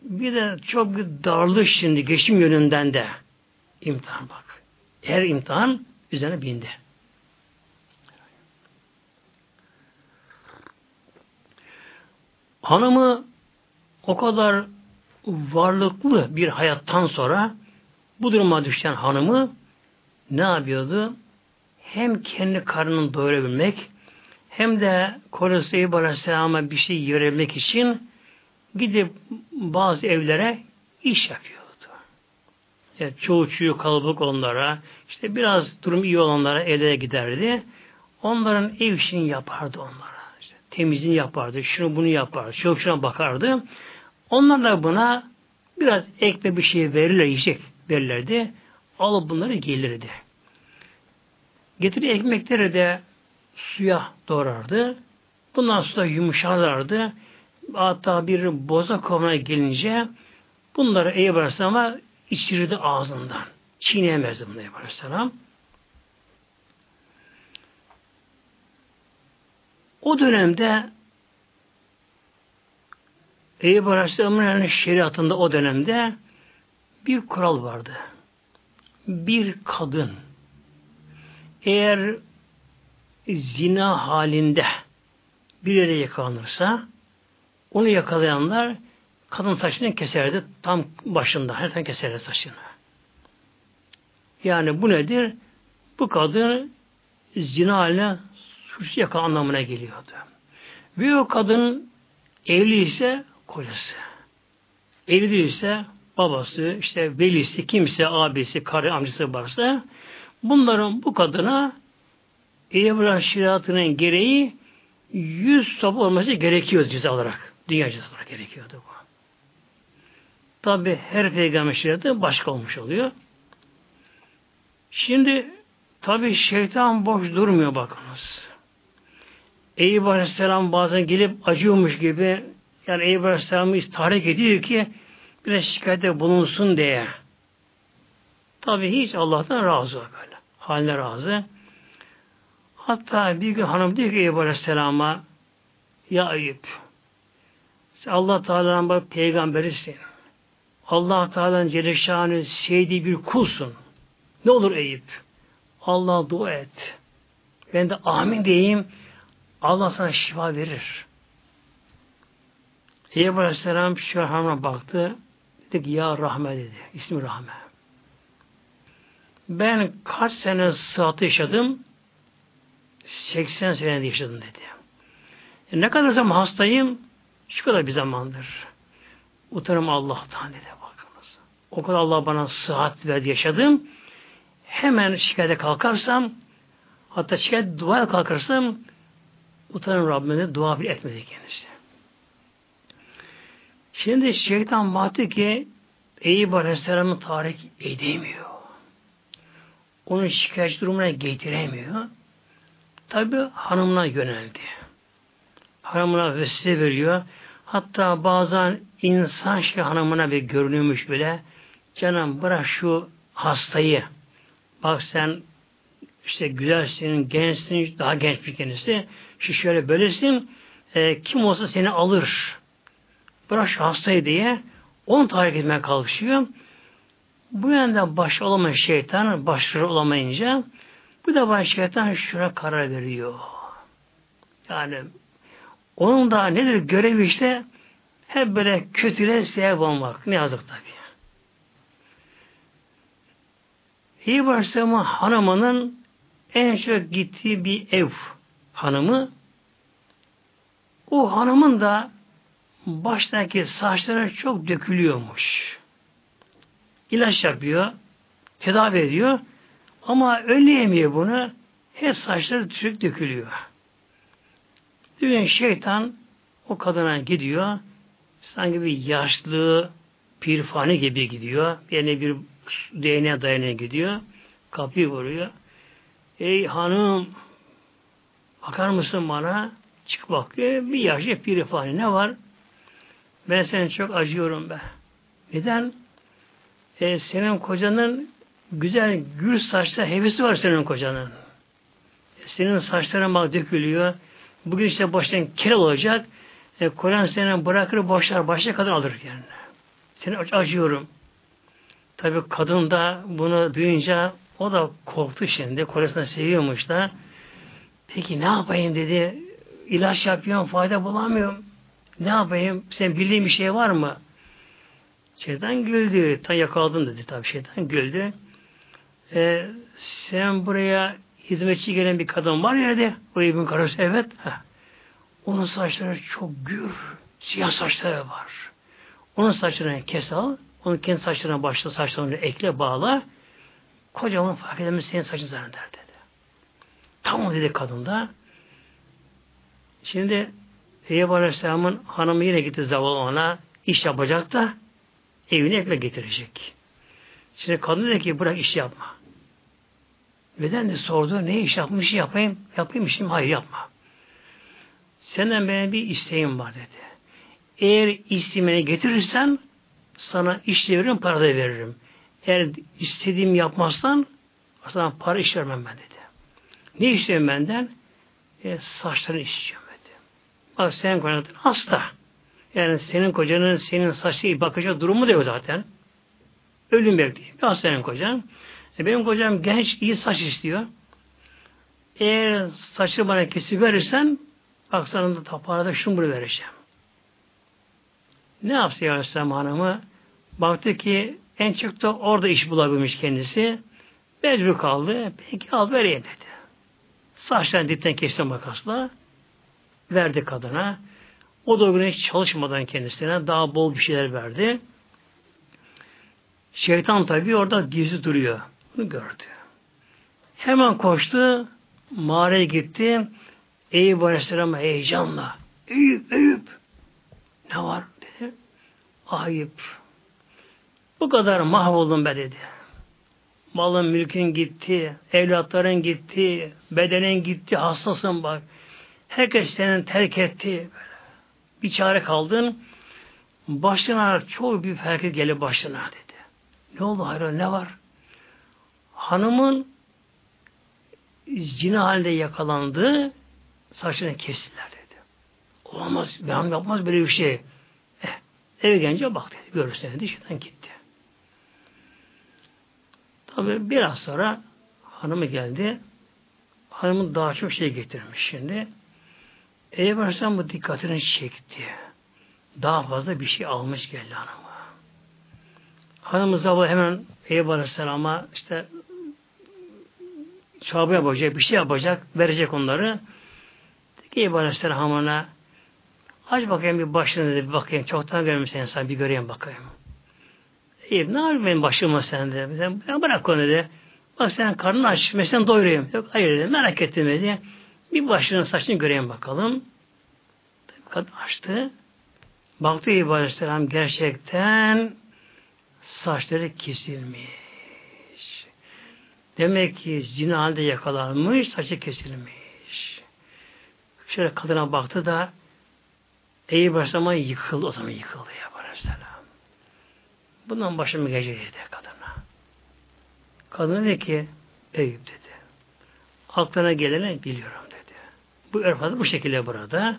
bir de çok bir darlık şimdi geçim yönünden de imtihan bak. Her imtihan üzerine bindi. Hanımı o kadar varlıklı bir hayattan sonra bu duruma düşen hanımı ne yapıyordu? Hem kendi karnını doyurabilmek hem de kocası Eyüp Aleyhisselam'a bir şey görebilmek için gidip bazı evlere iş yapıyordu. Yani çoğu çoğu kalabalık onlara, işte biraz durum iyi olanlara evlere giderdi. Onların ev işini yapardı onlara. İşte temizliğini yapardı, şunu bunu yapardı, şuna şuna bakardı. Onlar da buna biraz ekme bir şey verirler, yiyecek verirlerdi. Alıp bunları gelirdi. Getirdiği ekmekleri de suya doğrardı. Bundan sonra yumuşarlardı. Hatta bir boza kovana gelince bunları Eyüp Aleyhisselam'a içirirdi ağzından. Çiğneyemezdi bunu Eyüp Aleyhisselam. O dönemde Eyüp Aleyhisselam'ın yani şeriatında o dönemde bir kural vardı. Bir kadın eğer zina halinde bir yere yakalanırsa onu yakalayanlar kadın saçını keserdi tam başında. Her zaman keserdi saçını. Yani bu nedir? Bu kadın zina ile suç yaka anlamına geliyordu. Ve o kadın evli ise kocası. Evli değilse babası, işte velisi, kimse, abisi, karı, amcası varsa bunların bu kadına Evra şeriatının gereği yüz sopa olması gerekiyor ceza olarak. Dünya cezası olarak gerekiyordu bu. Tabi her peygamber şeriatı başka olmuş oluyor. Şimdi tabi şeytan boş durmuyor bakınız. Eyüp Aleyhisselam bazen gelip acıyormuş gibi yani Eyüp Aleyhisselam'ı tahrik ediyor ki biraz şikayette bulunsun diye. Tabi hiç Allah'tan razı böyle. Haline razı. Hatta bir gün hanım diyor ki Eyüp Aleyhisselam'a Ya Eyüp Allah Teala'nın bak peygamberisin. Allah Teala'nın Celle sevdiği bir kulsun. Ne olur Eyüp? Allah dua et. Ben de amin diyeyim. Allah sana şifa verir. Eyüp Aleyhisselam şu hanıma baktı. Dedi ki ya Rahme dedi. İsmi Rahme. Ben kaç sene sıhhat yaşadım 80 sene yaşadım dedi. E ne kadar zaman hastayım? Şu kadar bir zamandır. Utanım Allah'tan dedi bakınız. O kadar Allah bana sıhhat verdi yaşadım. Hemen şikayete kalkarsam hatta şikayet duaya kalkarsam utanım Rabbime dua bile etmedi kendisi. Şimdi şeytan baktı ki Eyüp Aleyhisselam'ı tahrik edemiyor. Onun şikayetçi durumuna getiremiyor. Tabi hanımına yöneldi. Hanımına vesile veriyor. Hatta bazen insan şey hanımına bir görünüyormuş bile. Canım bırak şu hastayı. Bak sen işte güzelsin, gençsin, daha genç bir kendisi. Şu şöyle böylesin. E, kim olsa seni alır. Bırak şu hastayı diye onu tahrik etmeye kalkışıyor. Bu yönde baş olamayan şeytan başarılı olamayınca bu da şeytan şuna karar veriyor. Yani onun da nedir görevi işte hep böyle kötüle sebep olmak. Ne yazık tabi. İyi başlama hanımının en çok gittiği bir ev hanımı o hanımın da baştaki saçları çok dökülüyormuş. İlaç yapıyor, tedavi ediyor ama önleyemiyor bunu. Hep saçları düşük dökülüyor. Bir şeytan o kadına gidiyor. Sanki bir yaşlı pirfani gibi gidiyor. Yerine bir değneğe dayanıyor gidiyor. Kapıyı vuruyor. Ey hanım bakar mısın bana? Çık bakıyor. Bir yaşlı pirfani ne var? Ben seni çok acıyorum be. Neden? E, senin kocanın güzel gül saçta hevesi var senin kocanın. E, senin saçların bak dökülüyor. Bugün işte baştan kere olacak. E, Kur'an seni bırakır boşlar. Başta kadın alır yani. Seni acıyorum. Tabi kadın da bunu duyunca o da korktu şimdi. Kocasını seviyormuş da. Peki ne yapayım dedi. İlaç yapıyorum fayda bulamıyorum. Ne yapayım? Sen bildiğin bir şey var mı? Şeytan güldü. Tam yakaladım dedi tabi şeytan güldü. E, sen buraya hizmetçi gelen bir kadın var ya dedi. O evin karısı evet. Heh. Onun saçları çok gür. Siyah saçları var. Onun saçlarını kes al. Onun kendi saçlarına başla saçlarını ekle bağla. Kocamın fark edemez senin saçın zanneder dedi. Tamam dedi kadın da. Şimdi Eyüp Aleyhisselam'ın hanımı yine gitti zavallı ona iş yapacak da evine ekmek getirecek. Şimdi kadın dedi ki bırak iş yapma. Neden de sordu. Ne iş yapmış yapayım? Yapayım işim. Hayır yapma. Senden benim bir isteğim var dedi. Eğer istemeni getirirsen sana iş veririm, para da veririm. Eğer istediğimi yapmazsan sana para iş vermem ben dedi. Ne istiyorum benden? E, saçlarını istiyorum dedi. Bak senin kocan hasta. Yani senin kocanın senin saçı bakacak durumu da yok zaten. Ölüm bekliyor. Ya senin kocan. E benim kocam genç, iyi saç istiyor. Eğer saçı bana kesip verirsen bak sana da taparada şunu bunu vereceğim. Ne yapsın Aleyhisselam hanımı? Baktı ki en çok da orada iş bulabilmiş kendisi. Mecbur kaldı. Peki al vereyim dedi. Saçlarını dipten kesti makasla. Verdi kadına. O da gün hiç çalışmadan kendisine daha bol bir şeyler verdi. Şeytan tabi orada gizli duruyor. Bunu gördü. Hemen koştu. Mağaraya gitti. Eyüp Aleyhisselam'a heyecanla. Eyüp, Eyüp. Ne var? Dedi. Ayıp. Bu kadar mahvoldum be dedi. Malın mülkün gitti, evlatların gitti, bedenin gitti, hastasın bak. Herkes seni terk etti. Böyle. Bir çare kaldın. Başına çok büyük felaket gelip başına dedi. Ne oldu hayır ne var? Hanımın zina halde yakalandı, saçını kestiler dedi. Olamaz, ben yapmaz böyle bir şey. Eh, eve gelince bak dedi, görürsen dedi, şeyden gitti. Tabi biraz sonra hanımı geldi. Hanımın daha çok şey getirmiş şimdi. Eyüp bu dikkatini çekti. Daha fazla bir şey almış geldi hanıma. Hanımı sabah hemen Eyüp Aleyhisselam'a işte çaba yapacak, bir şey yapacak, verecek onları. Dedi ki Eyüp Aleyhisselam aç bakayım bir başını dedi, bir bakayım. Çoktan görmüş insan, bir göreyim bakayım. Eyüp ne yapayım benim başıma sen dedi. Sen bırak onu dedi. Bak sen karnını aç, seni doyurayım. Yok hayır dedi, merak ettim dedi. Bir başının saçını göreyim bakalım. Kadın açtı. Baktı İbrahim Aleyhisselam gerçekten saçları kesilmiş. Demek ki zina halde yakalanmış, saçı kesilmiş. Şöyle kadına baktı da Eyüp Aleyhisselam'a yıkıldı. O zaman yıkıldı ya Aleyhisselam. Bundan başım gelecek dedi kadına. Kadın dedi ki Eyüp dedi. Aklına geleni biliyorum dedi. Bu örf bu şekilde burada.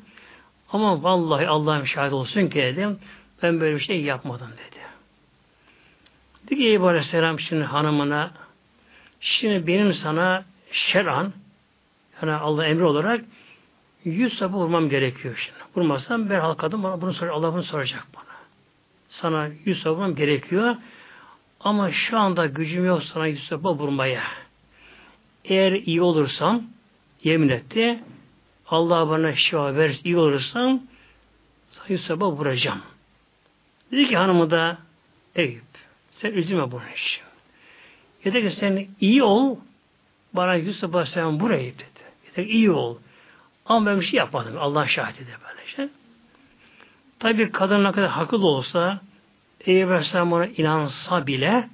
Ama vallahi Allah'ım şahit olsun ki dedim. Ben böyle bir şey yapmadım dedi. Dedi ki Eyüp Aleyhisselam şimdi hanımına şimdi benim sana şer'an yani Allah emri olarak yüz sapı vurmam gerekiyor şimdi. Vurmazsam ben halkadım bana bunu sor, Allah bunu soracak bana. Sana yüz sapı vurmam gerekiyor. Ama şu anda gücüm yok sana yüz sapı vurmaya. Eğer iyi olursam yemin etti Allah bana şifa verirse iyi olursam yüz sapı vuracağım. Dedi ki hanımı da Eyüp Sen üzülme bunun için. Yeter ki sen iyi ol. Bana Yusuf Aleyhisselam burayı dedi. Yeter ki iyi ol. Ama ben bir şey yapmadım. Allah şahit eder böyle şey. Tabi kadın ne kadar haklı olsa Eyüp Aleyhisselam ona inansa bile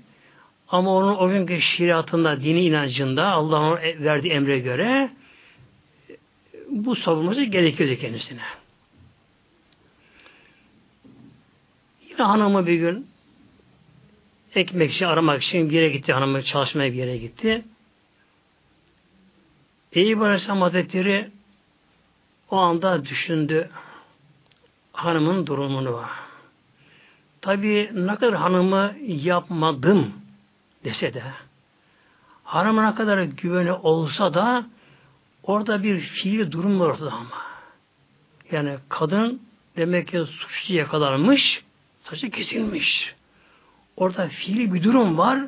ama onun o günkü şeriatında, dini inancında Allah'ın verdiği emre göre bu savunması gerekiyordu kendisine. Yine hanımı bir gün ekmek için aramak için bir yere gitti. Hanımı çalışmaya bir yere gitti. Eyüp Aleyhisselam Hazretleri o anda düşündü hanımın durumunu. Tabi ne kadar hanımı yapmadım dese de hanımına kadar güveni olsa da orada bir fiili durum var orada ama. Yani kadın demek ki suçlu yakalanmış, saçı kesilmiş. Orada fiili bir durum var.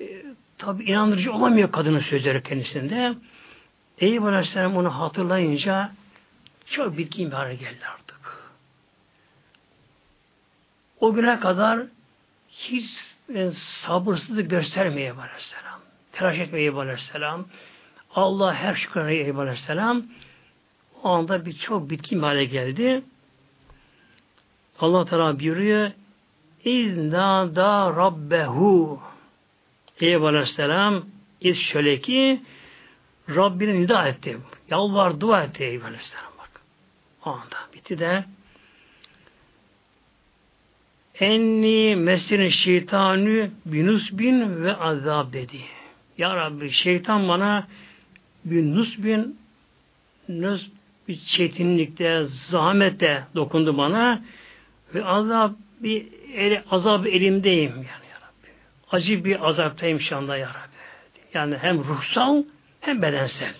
E, tabi inandırıcı olamıyor kadının sözleri kendisinde. Eyüp Aleyhisselam onu hatırlayınca çok bitkin bir hale geldi artık. O güne kadar hiç e, sabırsızlık göstermeye Aleyhisselam. Telaş etmeye Aleyhisselam. Allah her şükrana Eyüp Aleyhisselam. O anda bir çok bitkin bir hale geldi. Allah Teala buyuruyor İznâdâ Rabbehu Eyüp Aleyhisselam iz şöyle ki Rabbini nida etti. Yalvar dua etti Eyüp Aleyhisselam bak. O anda bitti de Enni mesin şeytanü binus bin ve azab dedi. Ya Rabbi şeytan bana binus bin nus bir çetinlikte, zahmette dokundu bana ve azab bir eli, azab elimdeyim yani ya Rabbi. Acı bir azaptayım şu anda ya Rabbi. Yani hem ruhsal hem bedensel.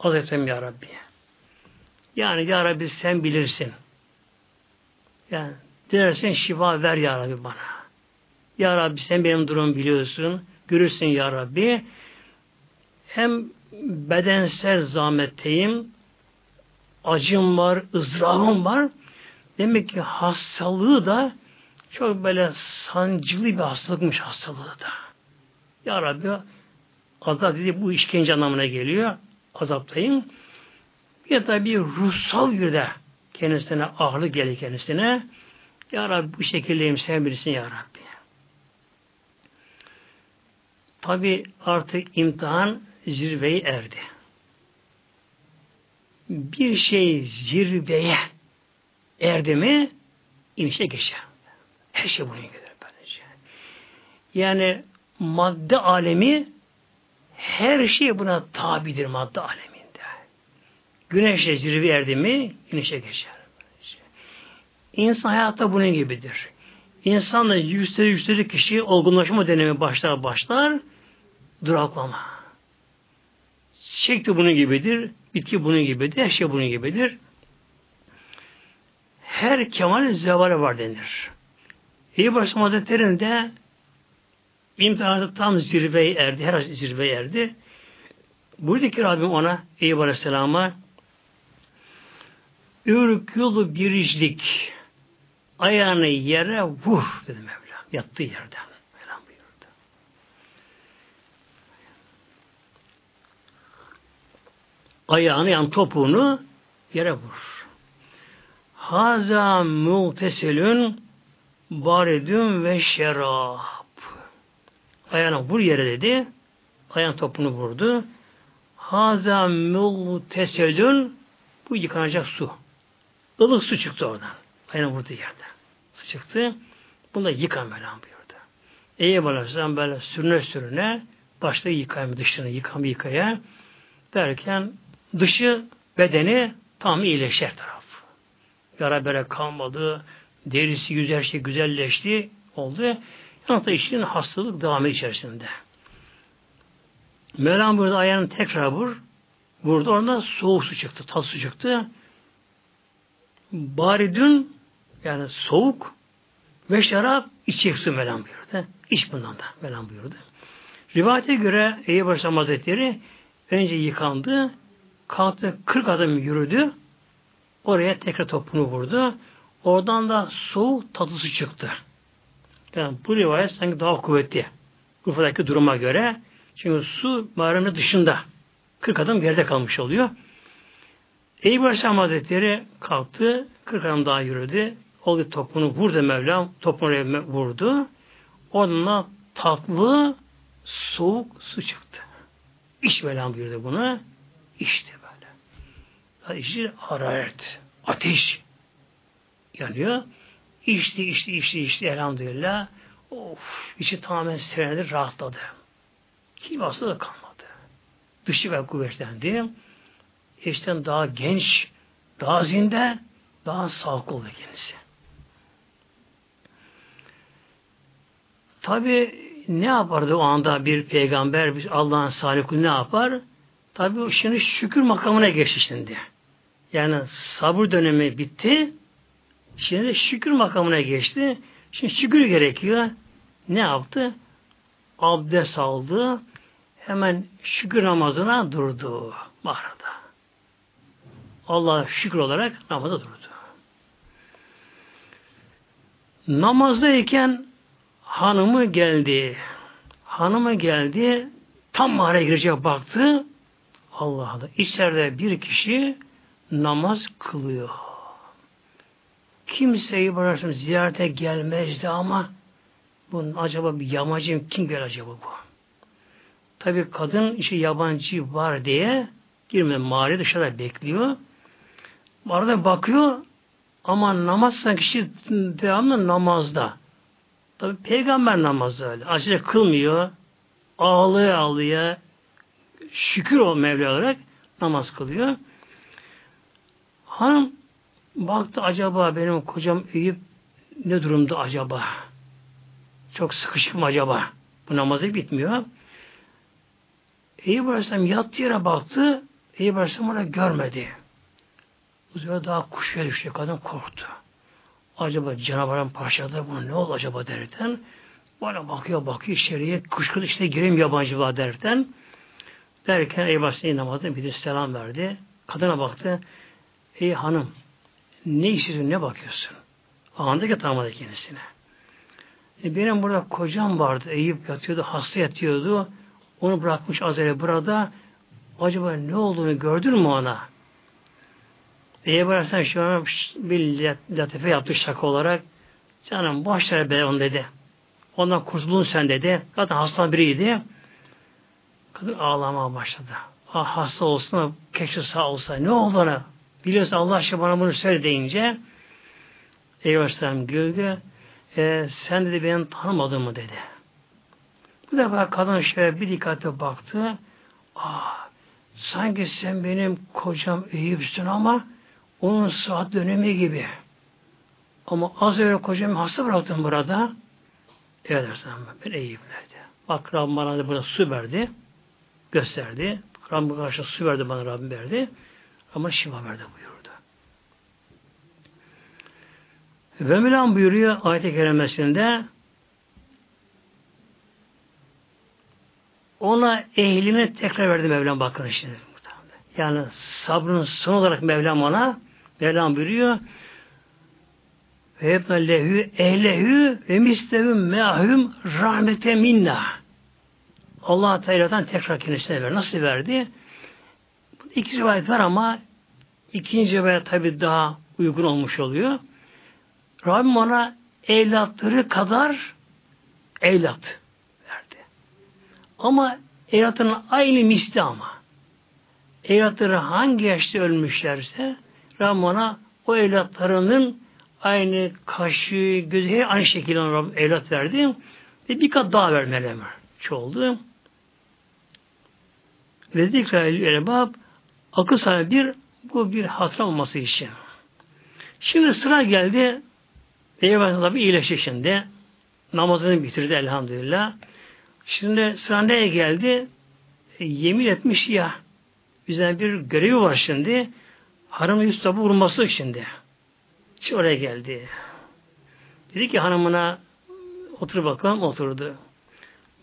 Azaptayım ya Rabbi. Yani ya Rabbi sen bilirsin. Yani dilersen şifa ver ya Rabbi bana. Ya Rabbi sen benim durumumu biliyorsun. Görürsün ya Rabbi. Hem bedensel zahmetteyim. Acım var, ızdırabım var. Demek ki hastalığı da çok böyle sancılı bir hastalıkmış hastalığı da. Ya Rabbi azap dedi bu işkence anlamına geliyor. Azaptayım. Ya da bir ruhsal bir de kendisine ağırlık gelir kendisine. Ya Rabbi bu şekildeyim sen bilirsin Ya Rabbi. Tabi artık imtihan zirveyi erdi. Bir şey zirveye erdi mi inişe geçer. Her şey bunun gider. Yani madde alemi her şey buna tabidir madde aleminde. Güneşe zirve erdi mi inişe geçer. İnsan hayatta bunun gibidir. İnsanla yükselir yükselir kişi olgunlaşma dönemi başlar başlar duraklama. Çekti bunun gibidir. Bitki bunun gibidir. Her şey bunun gibidir. Her kemal zevali var denir. İyi Başım Hazretleri'nde imtihanı tam zirveye erdi. Her zirveye erdi. Buyurdu ki Rabbim ona Eyüp Aleyhisselam'a Ürkül biriclik ayağını yere vur dedi Mevla. Yattığı yerden. Mevla buyurdu. Ayağını yani topuğunu yere vur. Haza muhteselün baridün ve şerab. Ayağını vur yere dedi. Ayağın topunu vurdu. Haza muhteselün bu yıkanacak su. Ilık su çıktı oradan. Ayağını vurduğu yerde. Su çıktı. Bunu da yıkan Mevlam buyurdu. Eyüp Aleyhisselam böyle sürüne sürüne başta yıkayım dışını yıkam yıkaya derken dışı bedeni tam iyileşer taraf. Yara bere kalmadı. Derisi güzel şey güzelleşti. Oldu. Yalnız da işin hastalık devamı içerisinde. Mevlam burada ayağını tekrar vur. Burada orada soğuk su çıktı. Tat su çıktı. Baridün yani soğuk ve şarap içecek su Mevlam buyurdu. İç bundan da Mevlam buyurdu. Rivayete göre Eyüp Aleyhisselam Hazretleri önce yıkandı, kalktı 40 adım yürüdü, oraya tekrar topunu vurdu. Oradan da soğuk tatlı su çıktı. Yani bu rivayet sanki daha kuvvetli. Urfa'daki duruma göre. Çünkü su mağaranın dışında. 40 adım geride kalmış oluyor. Eyüp Aleyhisselam Hazretleri kalktı. 40 adım daha yürüdü. Oldu topunu vurdu Mevlam. Topunu vurdu. Onunla tatlı soğuk su çıktı. İç Mevlam buyurdu bunu. İşte işte hararet, ateş yanıyor. İçti, içti, içti, içti elhamdülillah. Of, içi tamamen serinledi, rahatladı. Kim hasta da kalmadı. Dışı ve kuvvetlendi. İşte daha genç, daha zinde, daha sağlıklı oldu kendisi. Tabi ne yapardı o anda bir peygamber, bir Allah'ın salih ne yapar? Tabi şimdi şükür makamına geçti şimdi. Yani sabır dönemi bitti. Şimdi şükür makamına geçti. Şimdi şükür gerekiyor. Ne yaptı? Abdest aldı. Hemen şükür namazına durdu mağarada. Allah'a şükür olarak namaza durdu. Namazdayken hanımı geldi. Hanımı geldi. Tam mağaraya girecek baktı. Allah Allah. İçeride bir kişi namaz kılıyor. Kimseyi bıraksın ziyarete gelmezdi ama bunun acaba bir yamacım kim gel acaba bu? Tabi kadın işi yabancı var diye girmeden mağaraya dışarıda bekliyor. Arada bakıyor ama namaz kişi devamlı namazda. Tabi peygamber namazı öyle. Acele kılmıyor. Ağlıyor ağlıyor. Şükür o Mevla olarak namaz kılıyor. Hanım baktı acaba benim kocam Eyüp ne durumda acaba? Çok sıkışık mı acaba? Bu namazı bitmiyor. Eyüp Aleyhisselam yattığı yere baktı. Eyüp Aleyhisselam onu görmedi. Bu sefer daha kuşuya düştü. Kadın korktu. Acaba canavarın parçaladı bunu ne oldu acaba derken bana bakıyor bakıyor içeriye kuşkulu işte gireyim yabancı var derken derken Eyüp Aleyhisselam namazda bir selam verdi. Kadına baktı. Ey hanım ne istiyorsun ne bakıyorsun? Anında tanımadı kendisine. E benim burada kocam vardı. Eyüp yatıyordu, hasta yatıyordu. Onu bırakmış Azere burada. Acaba ne olduğunu gördün mü ona? Eyüp Aleyhisselam şu an bir latife yaptı şaka olarak. Canım boş ver be onu dedi. Ondan kurtuldun sen dedi. Zaten hasta biriydi. Kadın ağlamaya başladı. Ah hasta olsun keşke sağ olsa. Ne ona? Biliyorsun Allah aşkına bana bunu söyle deyince Aleyhisselam güldü. E, sen dedi beni tanımadın mı dedi. Bu defa kadın şöyle bir dikkate baktı. Aa, sanki sen benim kocam Eyüp'sün ama onun saat dönemi gibi. Ama az önce kocamı hasta bıraktım burada. Evet Aleyhisselam ben Eyüp nerede? Bak Rabbim bana da burada su verdi. Gösterdi. Rabbim karşı su verdi bana Rabbim verdi. Ama şifa verdi buyurdu. Ve Mevlam buyuruyor ayet-i kerimesinde ona ehlini tekrar verdi Mevlam bakın şimdi. Yani sabrın son olarak Mevlam ona Mevlam buyuruyor ve hep lehü ehlehü ve mislehü me'ahüm rahmete minna. Allah Teala'dan tekrar kendisine ver. Nasıl verdi? İki rivayet var ama ikinci rivayet tabi daha uygun olmuş oluyor. Rabbim ona evlatları kadar evlat verdi. Ama evlatların aynı misli ama. Evlatları hangi yaşta ölmüşlerse Rabbim ona o evlatlarının aynı kaşı, gözü her aynı şekilde Rabbim evlat verdi. Ve bir kat daha vermeli çoğuldu. Ve zikra el-erbab akıl sahibi bir bu bir hatıra olması için. Şimdi sıra geldi Peygamber tabi iyileşti şimdi. Namazını bitirdi elhamdülillah. Şimdi sıra neye geldi? E, yemin etmiş ya. Üzerine bir görevi var şimdi. Hanımın yüz tabi vurması şimdi. Hiç oraya geldi. Dedi ki hanımına otur bakalım oturdu.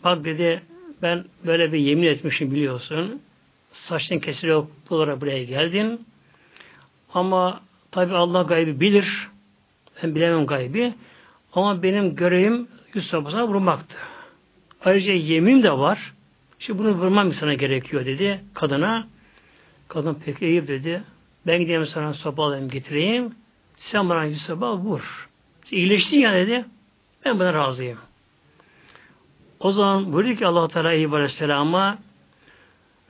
Bak dedi ben böyle bir yemin etmişim biliyorsun. Saçın kesiliyor olarak buraya geldin. Ama tabi Allah gaybi bilir. Ben bilemem gaybi. Ama benim görevim yüz vurmaktı. Ayrıca yemin de var. Şimdi bunu vurmam sana gerekiyor dedi kadına. Kadın peki iyi dedi. Ben gideyim sana sopa alayım getireyim. Sen bana yüz vur. İyileştin ya dedi. Ben buna razıyım. O zaman buyurdu ki Allah Teala Eyüp Aleyhisselam'a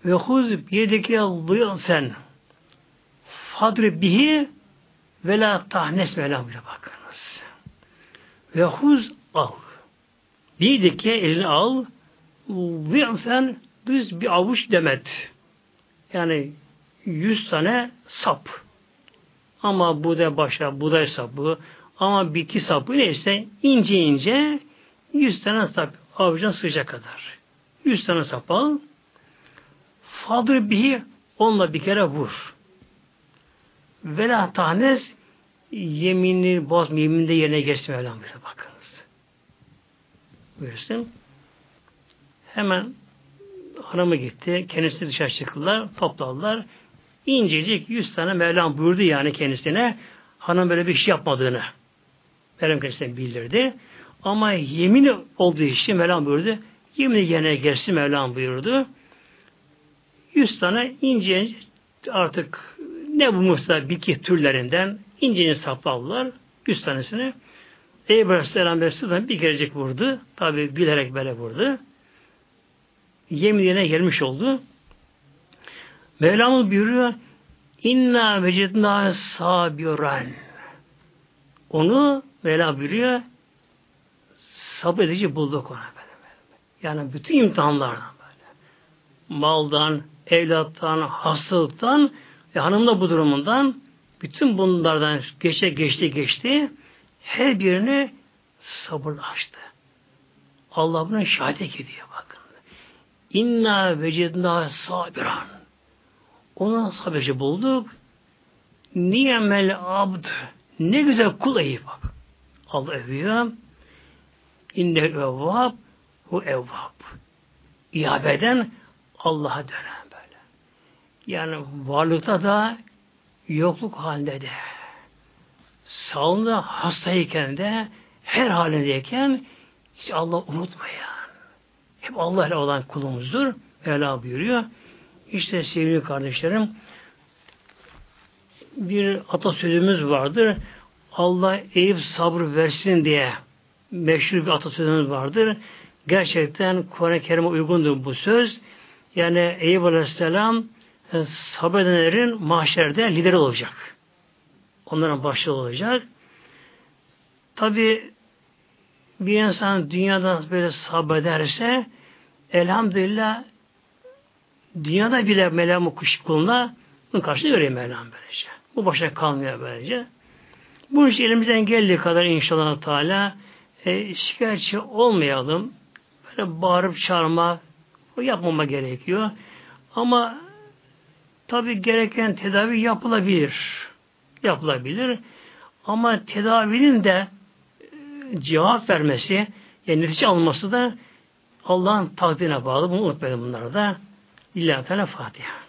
ve huz yedeki sen fadri bihi ve la tahnes bile bakınız. Ve huz al. Yedeki elini al sen düz bir avuç demet. Yani yüz tane sap. Ama buğday başa, buğday sapı, ama bitki sapı neyse ince ince yüz tane sap avucuna sığacak kadar. Yüz tane sap al. Fadır bihi onunla bir kere vur. Vela tanes yeminini boz, yemininde yerine geçsin Mevlam bize bakınız. Buyursun. Hemen hanımı gitti. Kendisi dışarı çıktılar. Topladılar. İncecik yüz tane Mevlam buyurdu yani kendisine. Hanım böyle bir şey yapmadığını. Mevlam kendisine bildirdi. Ama yemin olduğu için Mevlam buyurdu. Yemin yerine gelsin Mevlam buyurdu. Yüz tane ince ince artık ne bulmuşsa bitki türlerinden ince ince sapladılar. Yüz tanesini. Eyüp Aleyhisselam Aleyhisselam bir gelecek vurdu. Tabi gülerek böyle vurdu. Yemin yerine gelmiş oldu. Mevlamız buyuruyor İnna vecedna sabiran. Onu Mevla buyuruyor sabredici bulduk ona. Yani bütün imtihanlardan böyle. Maldan, evlattan, hastalıktan ve hanımda bu durumundan bütün bunlardan geçe geçti geçti her birini sabırla açtı. Allah buna şahit gidiyor bakın. İnna vecedna sabiran. Ona sabırcı bulduk. Niyemel abd. Ne güzel kul iyi bak. Allah övüyor. İnne evvab hu evvab. İabeden Allah'a dönen. Yani varlıkta da yokluk halinde de sağlığında hastayken de her halindeyken hiç Allah unutmayan hep Allah ile olan kulumuzdur. Mevla buyuruyor. İşte sevgili kardeşlerim bir atasözümüz vardır. Allah Eyüp sabır versin diye meşhur bir atasözümüz vardır. Gerçekten Kur'an-ı Kerim'e uygundur bu söz. Yani Eyüp Aleyhisselam e, sabredenlerin mahşerde lideri olacak. Onların başta olacak. Tabi bir insan dünyada böyle sabrederse elhamdülillah dünyada bile Mevlam kuş kuluna bunun karşılığı görüyor Mevlam böylece. Bu başa kalmıyor böylece. Bu iş elimizden geldiği kadar inşallah Teala e, şikayetçi olmayalım. Böyle bağırıp çağırma o yapmama gerekiyor. Ama tabi gereken tedavi yapılabilir. Yapılabilir. Ama tedavinin de e, cevap vermesi, yani netice alması da Allah'ın takdirine bağlı. Bunu unutmayalım bunları da. İlla Teala Fatiha.